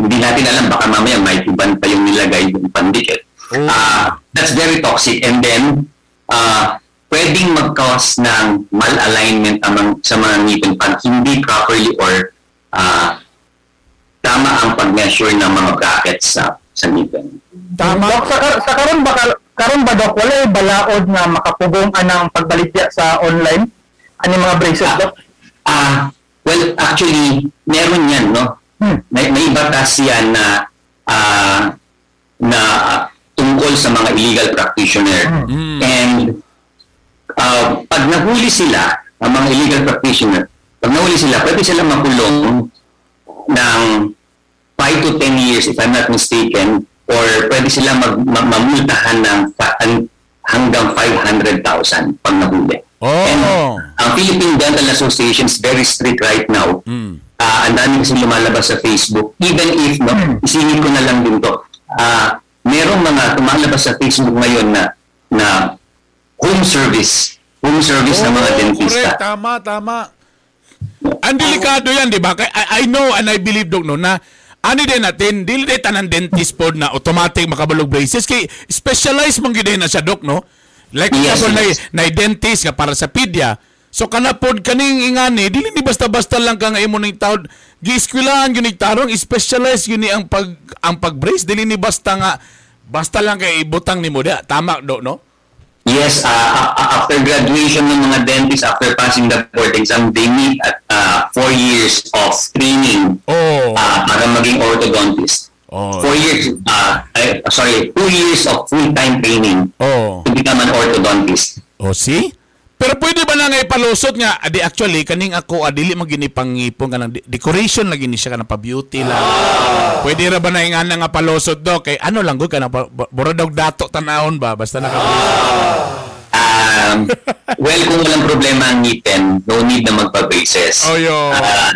hindi natin alam, baka mamaya may iban pa yung nilagay yung pandikit. Ah, that's very toxic. And then, uh, pwedeng mag-cause ng mal-alignment among, sa mga ngipin pag hindi properly or ah, tama ang pag-measure ng mga brackets sa, sa ngipin. Tama. Dok, sa, sa karon ba karon ba dok wala yung balaod nga makapugong anang pagbaligya sa online ani mga braces dok? Ah, well, actually, meron yan, no? Hmm. May, may batas yan na ah, na tungkol sa mga illegal practitioner. And ah, pag nahuli sila, ang mga illegal practitioner, pag nahuli sila, pwede sila makulong ng 5 to 10 years, if I'm not mistaken, or pwede sila mag, ma- mamultahan ng hanggang 500,000 pag nahuli. And Oh. ang Philippine Dental Association is very strict right now. Mm. Ah, ang dami kasi lumalabas sa Facebook. Even if, no, isingin ko na lang din to. Ah, merong mga tumalabas sa Facebook ngayon na na home service. Home service ng mga Oh, dentista. Correct, tama, tama. Ang delikado yan, di ba? I, I know and I believe, Dok, no, na ani din natin, dili din tanan dentist pod na automatic makabalog braces. Kay specialized mong gid na siya, Dok, no? Like, Yes, example, yes. na, na dentist nga para sa pedya. So, kana pod kaning ingani, dili ni basta-basta lang ka nga imo ning taod. Giiskwilahan yun ni tarong, specialized yun ni ang pag ang pag-brace, dili ni basta nga basta lang kay ibutang ni mo da. Tama, Dok, no? Yes, uh, after graduation ng mga dentists, after passing the board exam, they need at uh, four years of training Oh. uh, para maging orthodontist. Oh. Four years, uh, sorry, two years of full-time training Oh. to become an orthodontist. O, see? Pero pwede ba na nga ipalusot nga, adi actually, kaning ako, adili magini pangipon ka ng de- decoration lagi ni siya ka na pa-beauty lang. Pwede ra ba na nga nga palusot do? Kay ano lang, good ka na, pa- daw dato tanahon ba? Basta naka Um, well, kung walang problema ang ngipin, no need na magpa-braces. Oh, yo. Ah,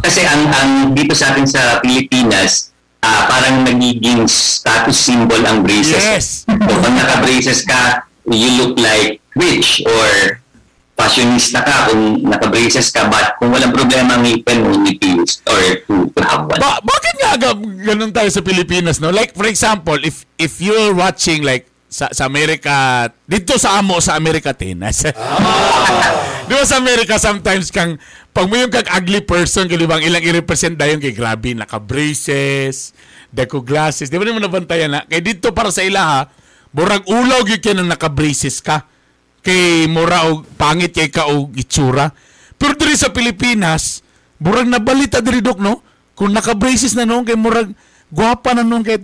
kasi ang, ang dito sa atin sa Pilipinas, ah, parang nagiging status symbol ang braces. Yes. So, pag naka-braces ka, you look like rich or fashionista ka kung naka-braces ka. But kung walang problema ang ngipin, need to use or to, to have one. Ba- bakit nga ga- ganun tayo sa Pilipinas, no? Like, for example, if if you're watching, like, sa, sa Amerika, dito sa amo sa Amerika, Tinas. Di ba sa Amerika, sometimes kang, pag mo yung kag ugly person, kaya bang ilang i-represent dayon kay grabe, naka-braces, deco glasses. Di ba naman nabantayan na? Kay dito para sa ilaha, burag ulaw yun kaya nang naka-braces ka. Kay mura o pangit kay ka o itsura. Pero diri sa Pilipinas, burag nabalita diri dok no? Kung naka-braces na noon kay murag gwapa na noon kay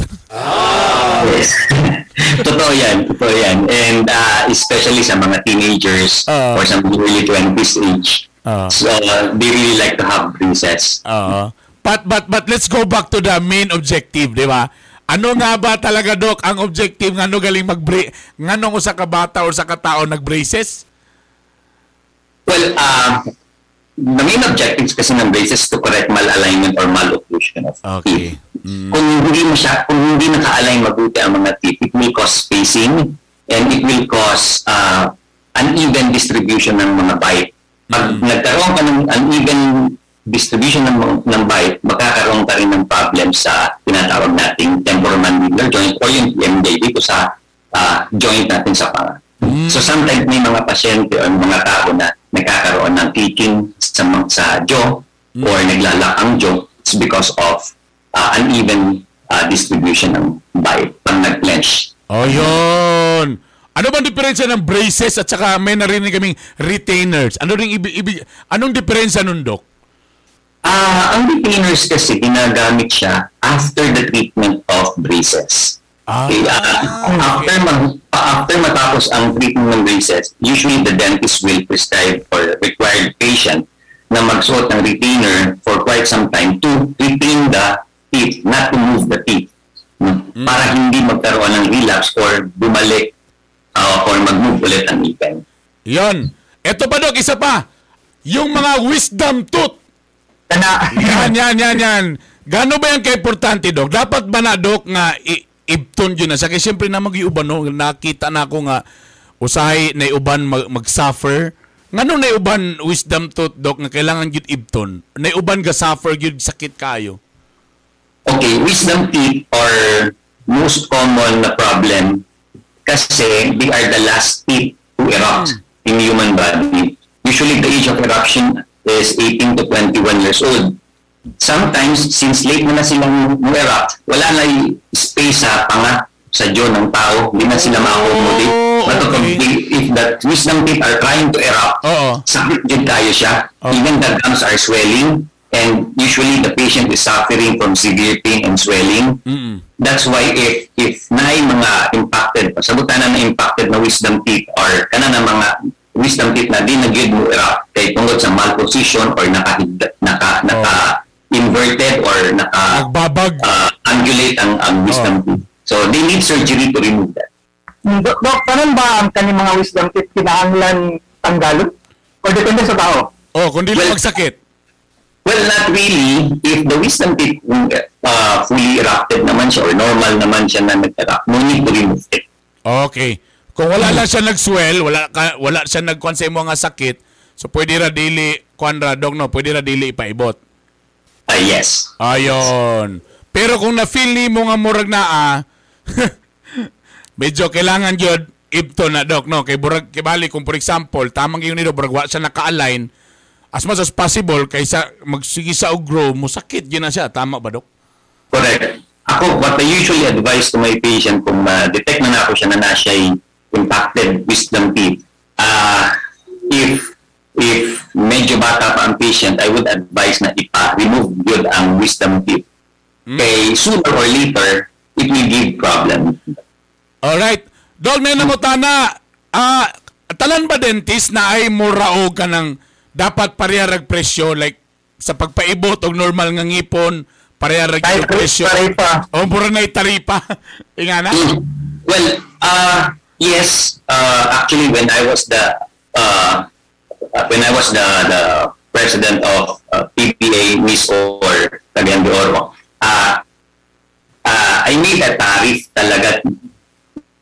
Yes. totoo yan, totoo yan. And uh, especially sa mga teenagers Ah. or sa early 20s age. Ah. So, uh, they really like to have braces. Oo. But but but let's go back to the main objective, di ba? Ano nga ba talaga dok ang objective ngano galing mag ngano ko sa kabata or sa katao nag-braces? Well, uh, the main objectives kasi ng braces to correct malalignment or malocclusion of Okay. teeth. Kung hindi mo siya, kung hindi naka-align mabuti ang mga teeth, it will cause spacing and it will cause uh, uneven distribution ng mga bite. Pag nagkaroon ka ng uneven distribution ng, ng bite, magkakaroon ka rin ng problem sa tinatawag nating temporomandibular joint or yung TMJ dito sa uh, joint natin sa panga. So sometimes may mga pasyente o mga tao na nagkakaroon ng teaching sa, sa jaw or naglalak ang jaw. It's because of uh, uneven uh, distribution ng bite pag nag-clench. Oh, yun. Ano bang diferensya ng braces at saka may narinig kaming retainers? Ano ring ibig, ibig anong diferensya nun, Dok? Ah, ang retainers kasi ginagamit siya after the treatment of braces. Ah, Okay, ah, after, mag, after matapos ang treatment ng braces, usually the dentist will prescribe or require the patient na magsuot ng retainer for quite some time to retain the teeth, not to move the teeth. No? Para hindi magkaroon ng relapse or bumalik ah, or mag-move ulit ang ngipin. Yon. Ito pa, Dok, isa pa. Yung mga wisdom tooth. Kana, Yan, yan, yan, yan. Gano ba yan ka-importante, Dok? Dapat ba na, Dok, nga i- ibton yun na sa kay siyempre na mag-iuban no? Nakita na ako nga usahay na uban mag- mag-suffer. Ngano na uban wisdom tooth dok nga kailangan gyud ibton na uban ga suffer gyud sakit kayo? Okay, wisdom teeth are most common na problem kasi they are the last teeth to erupt in human body. Usually the age of eruption is 18 to 21 years old. Sometimes, since late mo na silang erupt, wala na yung space sa panga sa jaw ng tao. Hindi na sila ma-accommodate. But okay. if the wisdom teeth are trying to erupt, Oo. sakit din tayo siya. Okay. Even the gums are swelling and usually the patient is suffering from severe pain and swelling. Mm. That's why if if naay mga impacted, sabutan na na impacted na wisdom teeth or kana na mga wisdom teeth na di na gyud mo erupt kay tungod sa malposition or naka naka naka inverted or naka nagbabag uh, angulate ang ang wisdom teeth. So they need surgery to remove that. Dok, Dok, karon ba ang kani mga wisdom teeth kinahanglan tanggalon? O depende sa tao? oh kung di lang Well- magsakit Well, not really. If the wisdom teeth uh, fully erupted naman siya or normal naman siya na nag-erupt, no need to remove it. okay kung wala lang siya nag-swell wala ka, wala siya nagkuan sa imo nga sakit so pwede ra dili kuan ra dok no pwede ra dili ipaibot Uh, yes. Ayon. Pero kung na-feel ni mo nga murag na ah, medyo kailangan gyud ibto na dok no kay burag kibali kung for example tamang gyud ni dok burag wa siya naka-align as much as possible kaysa magsige sa og grow mo sakit gyud na siya tama ba dok? Correct. Ako, what I usually advise to my patient kung ma-detect na na ako siya na na siya impacted wisdom teeth, uh, if if medyo bata pa ang patient, I would advise na ipa-remove yun ang wisdom teeth. Kay sooner or later, it will give problem. Alright. Dol may namutana ah talan ba dentist na ay muraog ka ng dapat pareharag presyo like sa pagpaibot og normal nga ngipon pareharag Kahit yung presyo. taripa. O mura na taripa. Inga na? Mm. Well, uh, yes. Uh, actually, when I was the uh, when I was the the president of uh, PPA Miss or Cagayan de Oro, uh, uh, I made a tariff talaga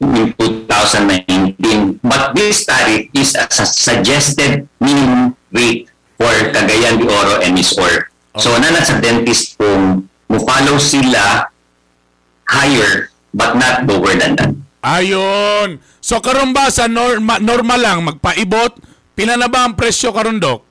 in 2019. But this tariff is a su- suggested minimum rate for Cagayan de Oro and Miss Or. So, na sa dentist kung mo-follow sila higher but not lower than that. Ayon. So karon ba sa norma, normal lang magpaibot, pila na ba ang presyo karon dok?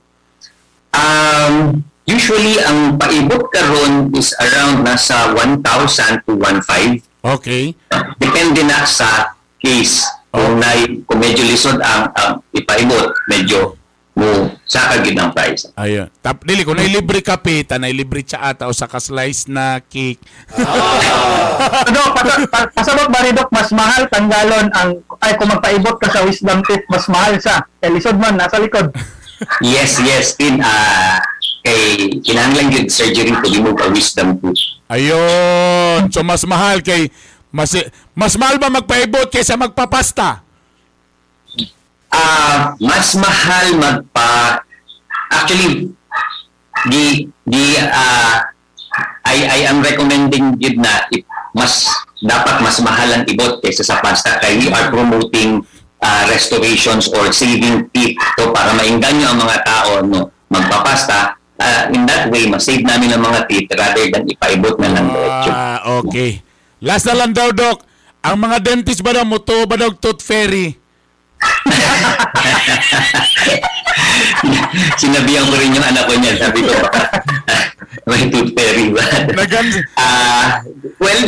Um, usually, ang paibot karon is around nasa 1,000 to 1,500. Okay. Depende na sa case. Kung, na, kung medyo lisod ang, ang ipaibot, medyo mo sa kagid ang price. Ayon. Tap dili ko na libre kape, ta na libre tsa ata o sa ka-slice na cake. Dok, pas- pa- pasabot ba Dok, mas mahal tanggalon ang, ay kung magpaibot ka sa wisdom teeth, mas mahal sa. Kay lisod man, nasa likod. Yes, yes. Din, ah kay kinahanglan yun surgery to remove a wisdom tooth. Ayon. So mas mahal kay mas mas mahal ba magpaibot kaysa magpapasta? Ah, mas mahal magpa actually di di ah I I am recommending yun na if mas dapat mas mahal ang ibot kaysa sa pasta kaya we are promoting ah, restorations or saving teeth to para maingganyo ang mga tao no magpapasta Ah, in that way mas-save namin ang mga teeth rather than ipaibot na lang diretso. Ah, okay. Last na lang daw, Dok. Ang mga dentist ba daw, muto ba daw tooth fairy? Sinabihan ko rin yung anak ko niyan. Sabi ko, may tooth fairy ba? Ah, well,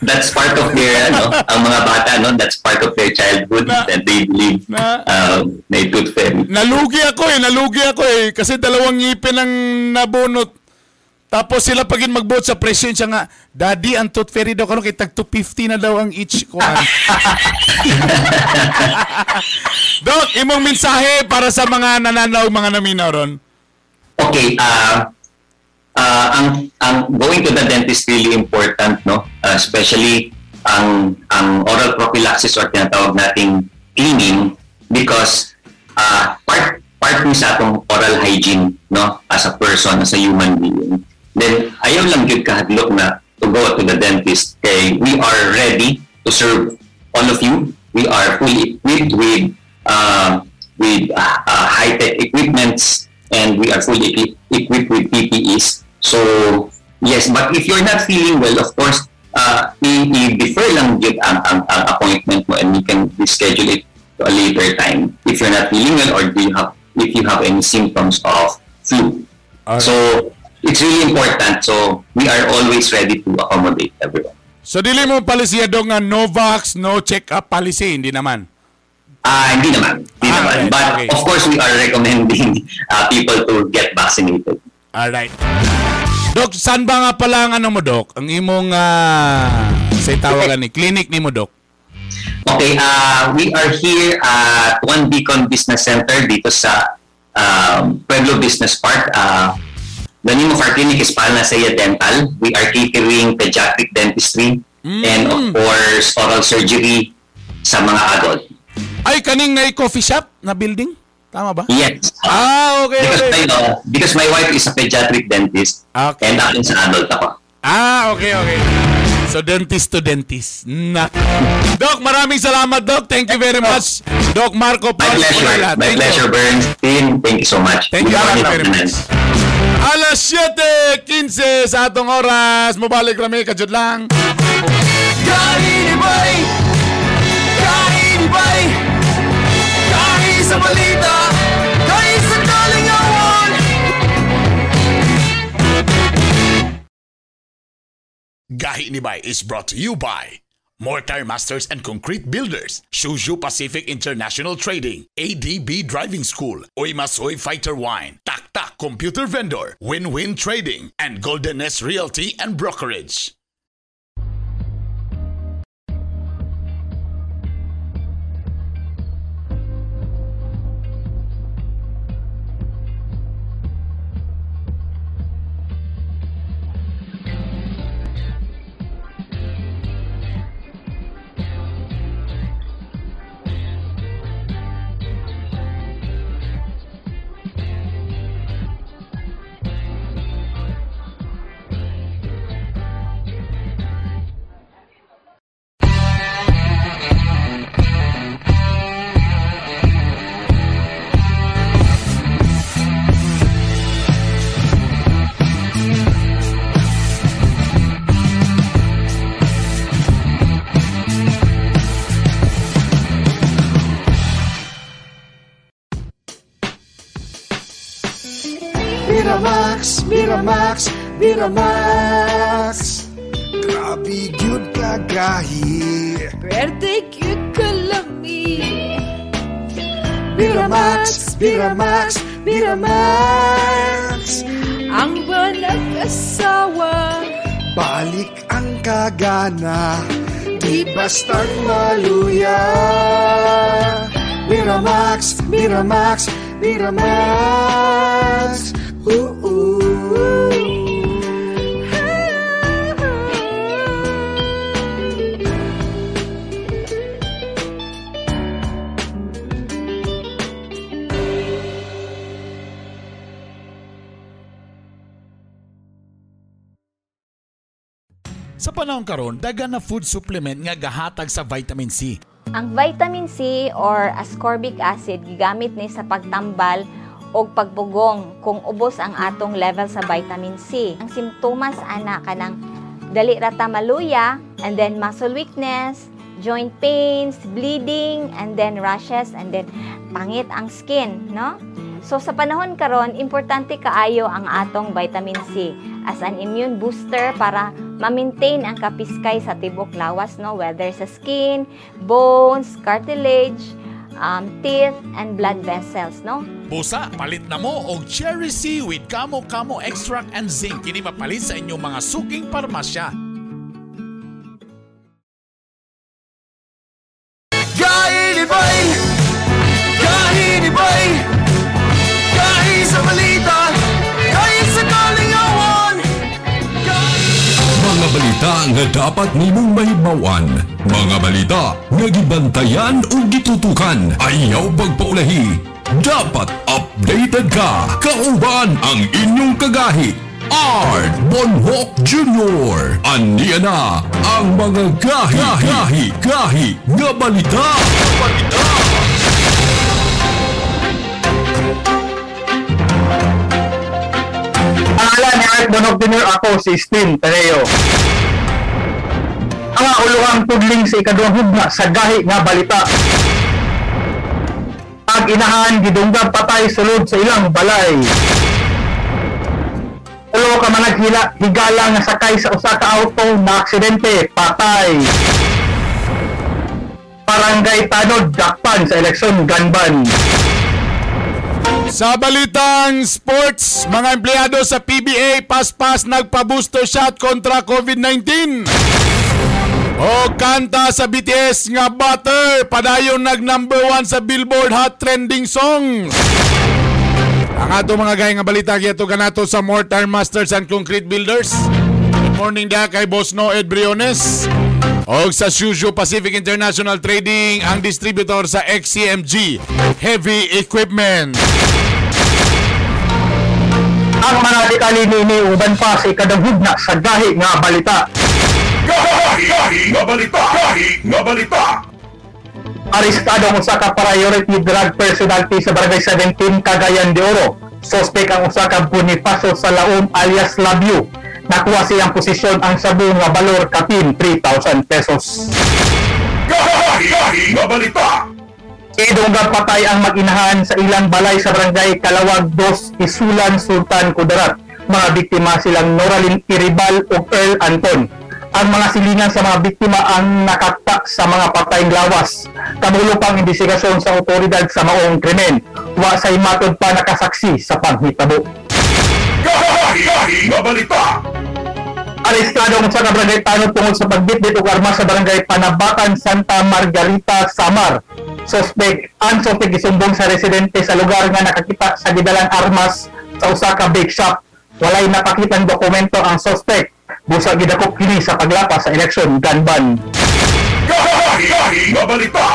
that's part of their, ano, ang mga bata, no? That's part of their childhood Na- that they believe na- um, may tooth fairy. Nalugi ako eh, nalugi ako eh. Kasi dalawang ngipin ang nabunot. Tapos sila pagin magbuot sa presyo siya nga, Daddy, ang tooth fairy daw karon kay tag 250 na daw ang each ko. Dok, imong mensahe para sa mga nananaw, mga naminaw ron. Okay, ah ah, ang ang going to the dentist really important no Ah, especially ang ang oral prophylaxis or tinatawag nating cleaning because ah part part ni sa atong oral hygiene no as a person as a human being then ayaw lang gyud kahadlok na to go to the dentist we are ready to serve all of you. We are fully equipped with uh, with uh, uh, high-tech equipments and we are fully equi- equipped with PPEs. So yes, but if you're not feeling well, of course, uh, i-defer lang yun ang, ang, ang appointment mo and you can reschedule it to a later time if you're not feeling well or do you have if you have any symptoms of flu. So it's really important. So we are always ready to accommodate everyone. So dili mo palisyado nga no vax, no check-up policy, hindi naman. Ah, hindi naman. Hindi Ah, naman. okay, But okay. of course, we are recommending uh, people to get vaccinated. Alright. Dok, saan ba nga pala ang ano mo, Dok? Ang imong, uh, say tawagan ni, clinic ni mo, Dok? Okay, uh, we are here at One Beacon Business Center dito sa um, Pueblo Business Park. Uh, the name of our clinic is Panacea Dental. We are catering pediatric dentistry and of course oral surgery sa mga adult. Ay, kaning na coffee shop na building? Tama ba? Yes. Ah, okay, Because, okay. my, uh, because my wife is a pediatric dentist Okay. and akin sa adult ako. Ah, okay, okay. So, dentist to dentist. Na. Doc, maraming salamat, Doc. Thank you very much. Doc Marco My pleasure. My pleasure. Burns. Thank you so much. Thank you very much. Alas 7.15 sa atong oras. Mabalik kami, kajud lang. Kainibay! Kainibay! Kahit sa balita, kahit sa kalingawan Gahi ni Bay is brought to you by Mortar Masters and Concrete Builders, Shushu Pacific International Trading, ADB Driving School, Oimasoy Fighter Wine, Tak Tak Computer Vendor, Win-Win Trading, and Golden S Realty and Brokerage. Miramax, Miramax, Grabe gyud kagahi Pwerte cute kalami Miramax, Miramax, Miramax. Ang banag asawa. Balik ang kagana Di basta't maluya. Miramax, Miramax, Miramax panahon karon, dagan na food supplement nga gahatag sa vitamin C. Ang vitamin C or ascorbic acid gigamit ni sa pagtambal o pagpugong kung ubos ang atong level sa vitamin C. Ang simptomas ana kanang dali rata maluya and then muscle weakness, joint pains, bleeding, and then rashes, and then pangit ang skin, no? So sa panahon karon, importante kaayo ang atong vitamin C as an immune booster para ma-maintain ang kapiskay sa tibok lawas, no? Whether sa skin, bones, cartilage, um, teeth, and blood vessels, no? Busa, palit na mo og Cherry C with Kamo Kamo Extract and Zinc. Kini mapalit sa inyong mga suking parmasya. Nga dapat nimong mahibawan. Mga balita nga gibantayan o gitutukan. Ayaw pagpaulahi. Dapat updated ka. Kauban ang inyong kagahi. Art Bonhoc Jr. Aniya na ang mga gahi, gahi, gahi nga balita. balita. Pangalan ni Art Bonhoc Jr. ako si Stin Tereo. Ang uluhang tudling sa ikaduhang hugna sa gahi nga balita. Pag inahan gidunggab patay sulod sa ilang balay. Ulo ka man naghila higala nga sakay sa usa ka auto na aksidente patay. Barangay Tanod dakpan sa eleksyon ganban. Sa balitang sports, mga empleyado sa PBA paspas nagpa-booster shot kontra COVID-19. O kanta sa BTS nga Butter, padayon nag number one sa Billboard Hot Trending Songs. Ang ato mga gay nga balita giyato kanato sa Mortar Masters and Concrete Builders. Good morning da kay Boss Noed Briones. O sa Shushu Pacific International Trading, ang distributor sa XCMG Heavy Equipment. Ang mga detalye ni uban pa sa ikadang hugna sa gahi nga balita. Gahi, nga balita, gahi, nga balita. Arestado ang usa ka priority drug personality sa Barangay 17 Cagayan de Oro. Suspect ang usa ka Bonifacio Salaom alias Labio. Nakuha siyang posisyon ang sabu nga balor kapin 3,000 pesos. Gahi, nga balita. Patay ang mag-inahan sa ilang balay sa barangay Kalawag 2, Isulan, Sultan, Kudarat. Mga biktima silang Noralyn Iribal o Earl Anton. Ang mga silingan sa mga biktima ang nakata sa mga patayng lawas. Kamulo pang investigasyon sa otoridad sa maong krimen. Wa say matod pa nakasaksi sa panghitabo. Gahi, nga balita. Arestado sa barangay Tanod tungkol sa pagbitbit og armas sa barangay Panabakan, Santa Margarita, Samar. Suspect, ang suspect gisumbong sa residente sa lugar nga nakakita sa gidalang armas sa usa ka bake shop. Walay napakitang dokumento ang suspect. Busa gidakop kini sa paglapas sa eleksyon ganban. Gahi, gahi, nga balita.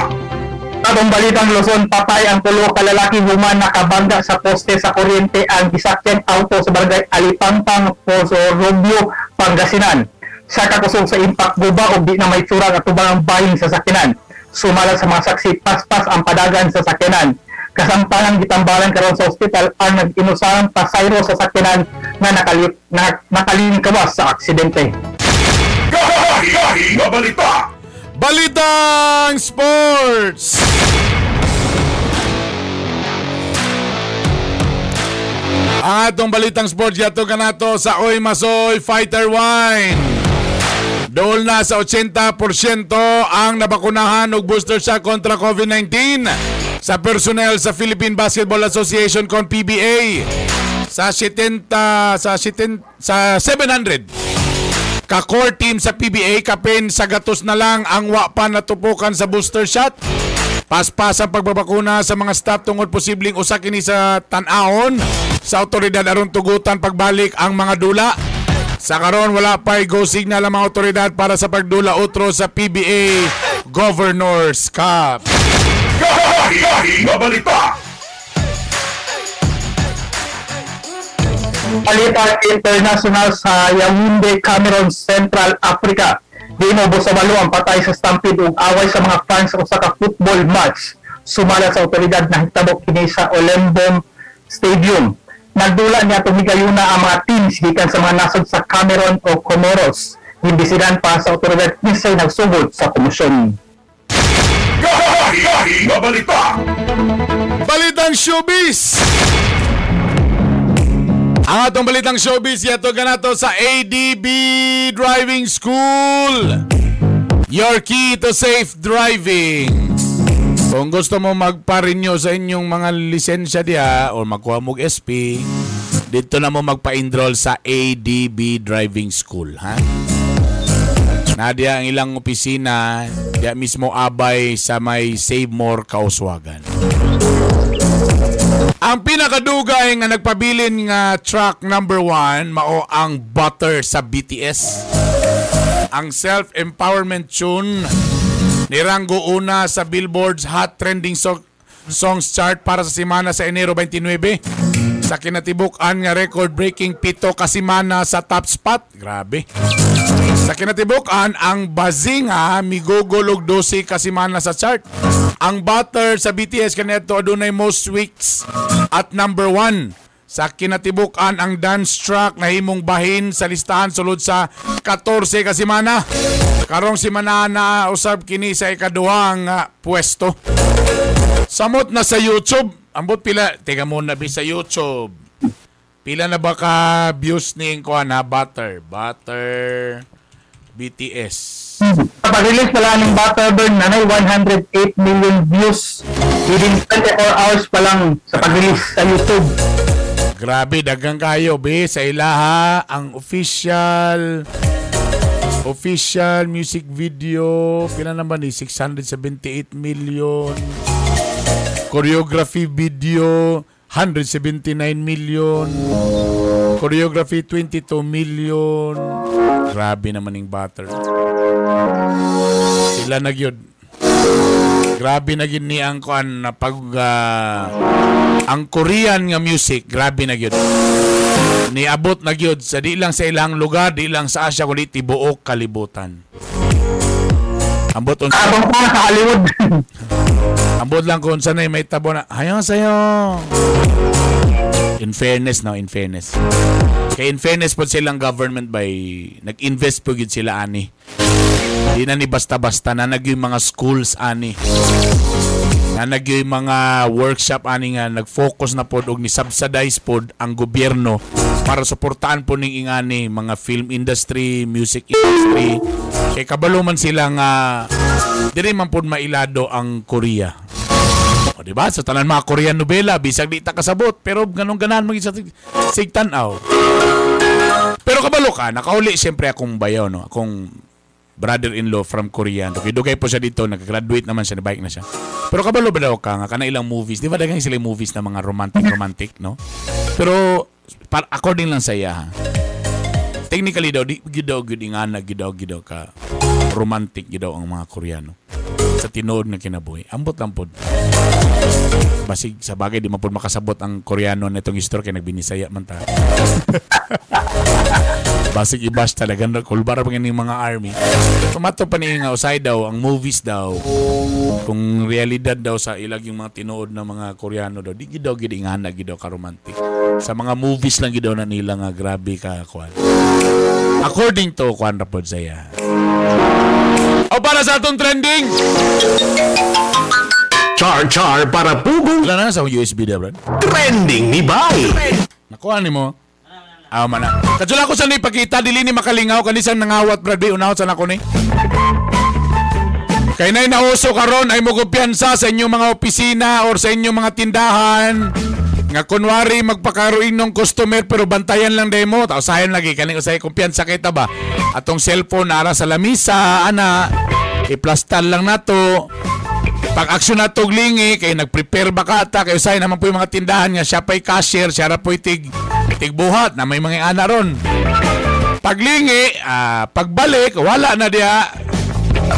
Atong balitang Luzon, patay ang tulo ka lalaki human nakabangga sa poste sa kuryente ang gisakyan auto sa barangay Alipampang, Poso, Rubio, Pangasinan. Sa kakusog sa impact guba o di na may tsura at tubang ang bahin sa sakinan. Sumala sa mga saksi, paspas ang padagan sa sakinan. Kasampangan gitambalan karon sa ospital ang nag-inusahang pasayro sa sakinan na nakali na, nakalingkawas sa aksidente. Nga balita. Balitang Sports! Atong balitang sports yato kanato sa Oy Masoy Fighter Wine. Dool na sa 80% ang nabakunahan og booster shot kontra COVID-19 sa personnel sa Philippine Basketball Association kon PBA sa 70 sa 70 sa 700 ka core team sa PBA kapin sa gatos na lang ang wa pa natupukan sa booster shot. Paspas ang pagbabakuna sa mga staff tungod posibleng usa kini sa tan-aon sa otoridad aron tugutan pagbalik ang mga dula. Sa karon wala pa go signal ang mga otoridad para sa pagdula utro sa PBA Governors Cup. Gahi, gahi, nga balita. Balita international sa Yaounde, Cameroon, Central Africa. Di mo sa balo ang patay sa stampede ug away sa mga fans sa usa ka football match. Sumala sa otoridad na hitabo kini sa Olembom Stadium. Nagdula niya tumigayuna ang mga teams gikan sa mga nasod sa Cameroon o Comoros. Imbisidan pa sa otoridad kisay nagsugod sa komisyon. Gahi, nga balita. Balitang showbiz! Ang atong balitang showbiz yato ganato sa ADB Driving School. Your key to safe driving. Kung gusto mo magpa-renew sa inyong mga lisensya diya o magkuha mo SP, dito na mo magpa-enroll sa ADB Driving School, ha? Nadia ang ilang opisina, diya mismo abay sa may Save More Kauswagan. Ang pinakadugay nga nagpabilin nga track number one mao ang Butter sa BTS. Ang self-empowerment tune ni Rango una sa Billboard's Hot Trending so- Songs chart para sa semana sa Enero 29. Sa kinatibuk-an nga record-breaking pito kasimana sa top spot. Grabe. Sa kinatibuk-an, ang Bazinga migugol og 12 kasimana sa chart. Ang Butter sa BTS kanito adunay most weeks at number 1. Sa kinatibuk-an, ang dance track na himong bahin sa listahan sulod sa 14 kasimana. Karong simana na usab kini sa ikaduhang nga pwesto. Samot na sa YouTube. Ambot pila. Teka muna bi sa YouTube. Pila na ba ka views ni ko na Butter? Butter BTS. Pag-release pala ng Butterburn na 108 million views within 24 hours pa lang sa pag-release sa YouTube. Grabe, dagang kayo, be. Sa ilaha, ang official official music video, pila naman ni 678 million. Choreography video, 179 million. Choreography, 22 million. Grabe naman yung butter. Sila na gyud. Grabe na gyud ni ang kuan na pag ah, ang Korean nga music, grabe na gyud. Niabot na gyud sa di lang sa ilang lugar, di lang sa Asia kundi tibuok kalibutan. Ambot on Abang pa sa Hollywood. Ambot lang kung sanay may tabo na, hayo sayo. In fairness, no? In fairness. Kaya in fairness po silang government by nag-invest po yun sila ani. Di na ni basta-basta na nag mga schools ani. Na nag yung mga workshop ani nga nag-focus na pod og ni subsidize pod ang gobyerno para suportahan po ning ingani mga film industry, music industry. Kay kabalo man sila nga diri man pod mailado ang Korea. O di ba? Sa tanan mga Korean novela, bisag di ta kasabot, pero ganun ganan maging sa sigtanaw. Pero kabalo ka, nakauli siyempre akong bayaw, no? Akong brother-in-law from Korea. Dugay-dugay po siya dito, nag-graduate naman siya, na-bike na siya. Pero kabalo ba daw ka nga, kana ilang movies, di ba dagang sila movies na mga romantic-romantic, no? Pero, par according lang sa iya, ha? Technically daw, di gidaw gid nga na gidaw gidaw ka romantic gidaw ang mga Koreano sa tinuod nga kinabuhi. Ambot lang pod. Basig sa bagay di man makasabot ang Koreano na itong history kay nagbinisaya man ta. Basig ibas talaga kulbar pa ng mga army. Tumato pa ni nga usay daw ang movies daw. Kung realidad daw sa ilag yung mga tinuod na mga Koreano daw, di gidaw gid ingana gidaw ka romantic. Sa mga movies lang gidaw na nila nga grabe ka kwan. According to kwan ra pod saya. O para sa atong trending. Char Char para pugong Wala na sa USB da, Brad. trending ni Bay. Nakuha ni mo. Ah, mana. Kadula ko sa ni pakita dili ni makalingaw kanisang nangawat Brad Bay unawat sa nako ni. Kay nay nauso karon ay mo kumpiyansa sa inyong mga opisina or sa inyong mga tindahan nga kunwari magpakaroon ng customer pero bantayan lang demo. Tao sayon lagi kani usay kumpiyansa kay ta ba? Atong cellphone ara sa lamisa ana iplastar lang nato. Pag aksyon na tog lingi kay nag-prepare ba ka ta kay usay naman po yung mga tindahan nga siya pa'y cashier siya ra po'y tig tigbuhat na may mga ana ron. Paglingi ah, pagbalik wala na diya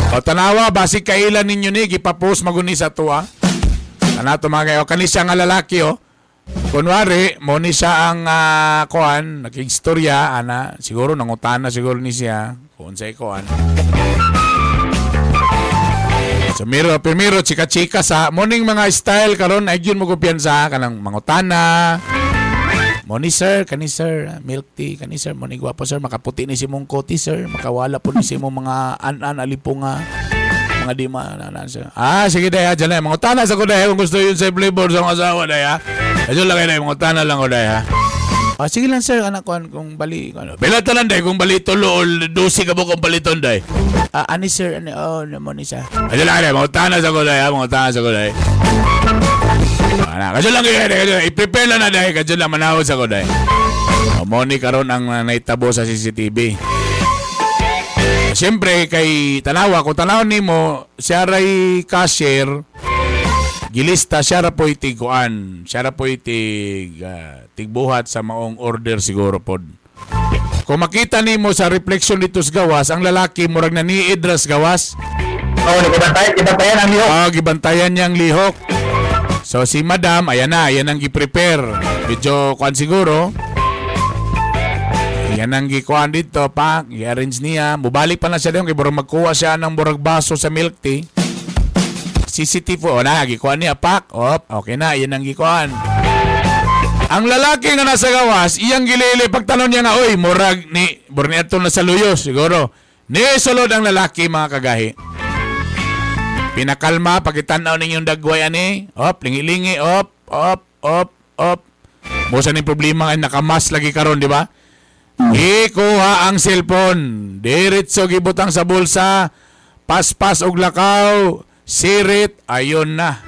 o tanawa basig kailan ninyo ni gipapost maguni sa tuwa. Ana to mga kayo. Kani nga lalaki oh kunwari mo ni ang ah, kuan naging istorya ana siguro nangutana siguro ni siya kung sa kuan So miro primero chika-chika sa morning mga style karon ay gyud mo kumpiyansa kanang mangutana. Moni sir, kani sir, milk tea, kani sir, moni gwapo sir, makaputi ni si mong koti sir, makawala po ni si mong mga an-an alipunga mga di ma na, na, sir. Ah, sige daya, dyan na. Mga utana sa ko daya kung gusto yun sa flavor sa mga asawa daya. Ayun lang kayo mga utana lang ko daya. Ah, sige lang sir, anak ko kung bali. Ano. Belata lang day, kung bali tulo o dosi ka mo kung baliton day. Ah, ani sir, ani, oh, naman ni siya. Ayun lang kayo, mga utana sa ko daya, mga utana sa ko daya. Ana, kadyo lang kayo, kadyo. I-prepare lang na dahil, kadyo lang manawag sa ko dahil. Moni karon ang uh, naitabo sa CCTV. Siyempre, kay Tanawa, kung tanaw ni mo, siya ray cashier, gilista, siya ra po'y tiguan. Siya ra po'y tig, ah, tigbuhat sa maong order siguro pod. Kung makita ni mo sa reflection dito sa gawas, ang lalaki murag na niidras gawas. Oo, oh, gibantayan, gibantayan ang lihok. Ah, gibantayan niyang lihok. So si Madam, ayan na, ayan ang gi-prepare. Medyo kuan siguro. Yan ang gikuan dito, pak. I-arrange niya. Mubalik pa na siya doon kay burang magkuha siya ng burag baso sa milk tea. CCTV o na, gikuan niya, pak. Op, okay na, yan ang gikuan. Ang lalaki nga nasa gawas, iyang gilili, pagtanong niya nga, oy, murag ni, burniato na sa luyos, siguro. Ni sulod ang lalaki, mga kagahi. Pinakalma, pagitanaw ninyong dagway ani, op, lingi-lingi, op, op, op, op. Musa ni problema ay nakamas lagi karon, di ba? Ikuha ang cellphone, diretso gibutang sa bulsa, paspas og lakaw, sirit, ayon na.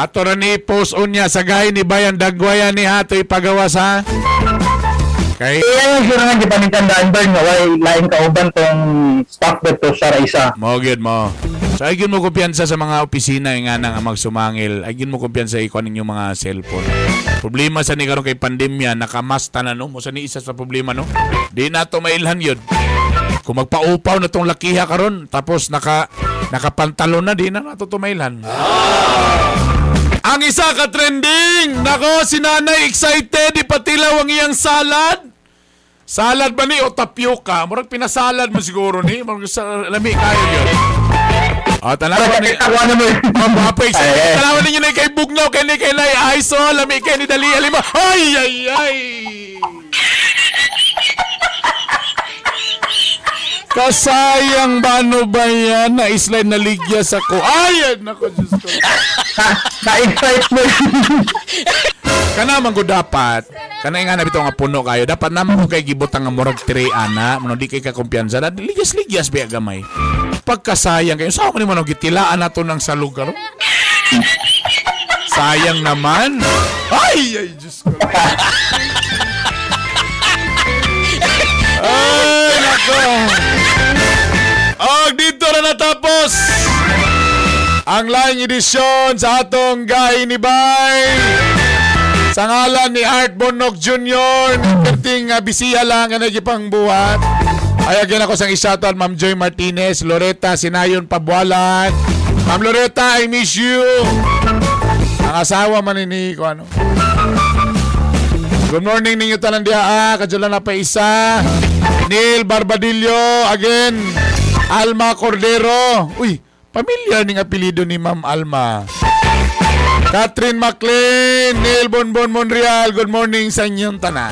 Ato ra ni post unya sa gahi ni Bayan Dagwayan ni Hato ipagawas ha. Kay Kaya yung sure nga, di pa nitandaan ba nga, way lain kauban tong staff dito sa isa. Mo gyud mo. So gyud mo kumpiyansa sa mga opisina nga nang magsumangil. Gyud mo kumpiyansa ikuan ninyo mga cellphone. Problema sa ni karon kay pandemya nakamasta na no. Mo sa ni isa sa problema no. Di na to mailhan yun. Kung magpaupaw na tong lakiha karon tapos naka nakapantalon na di na nato tumailhan. Ang isa ka trending! Nako, si nanay excited, ipatilaw ang iyang salad. Salad ba ni o tapioca? Murag pinasalad mo siguro ni. Murag sa lami kayo yun. O, tanawa ni... Tawa na mo. Mapa, excited. Tanawa ninyo na kay Bugnaw, kay ni kay Lai Aiso, lami kay ni Dali Alima. Ay, ay, ay! Kasayang ba ano ba yan? Na slide na ligyas ako. Ay, nako, Diyos ko. Na-excite mo. Kana man ko dapat. Kana nga na bitaw nga puno kayo. Dapat naman ko kay gibutang nga murag tire ana, mo di kay ka kumpiyansa. Na ligas-ligas ba gamay. Pagkasayang kayo, sa ako ni mo gitilaan nato ng sa lugar. Sayang naman. Ay, ay, Diyos ko. Natapos ang laing edisyon sa atong Gahi ni Bay. Sa ngalan ni Art Bonok Jr. Perting uh, bisiya lang nga nagipang buhat. Ay again ako sang isyaton Ma'am Joy Martinez, Loretta Sinayon Pabualan. Ma'am Loretta, I miss you. Ang asawa man ni ko ano. Good morning ninyo tanan diha ah, kadyo na pa isa. Neil Barbadillo again. Alma Cordero. Uy, pamilyar ning apelido ni Ma'am Alma. Catherine McLean, Neil Bonbon Monreal, good morning sa inyong tanan.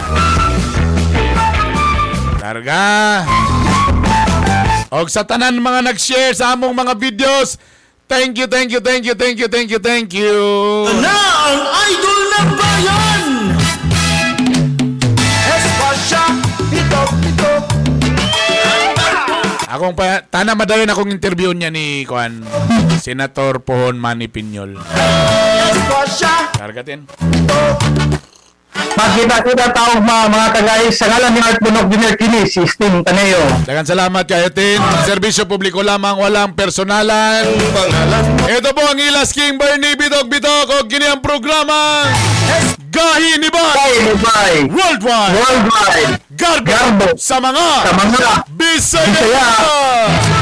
Karga. Og sa tanan mga nag-share sa among mga videos, thank you, thank you, thank you, thank you, thank you, thank you. Na ang Akong pa, tana madalin akong interview niya ni Kuan, Senator Pohon Manny Pinyol. Kargatin. Magkita-kita tao mga, mga tagay sa ngalan ni Art Bunok Jr. Kini, si Sting Taneo. Dagan salamat kayo, Tin. Serbisyo publiko lamang, walang personalan. Ito po ang Ilas King Bernie Bitok Bitok o kini ang programa Gahi ni Bay Bye, bye. Worldwide Worldwide. Garbo, Garbo. sa mga Sa mga Bisaya! Bisaya.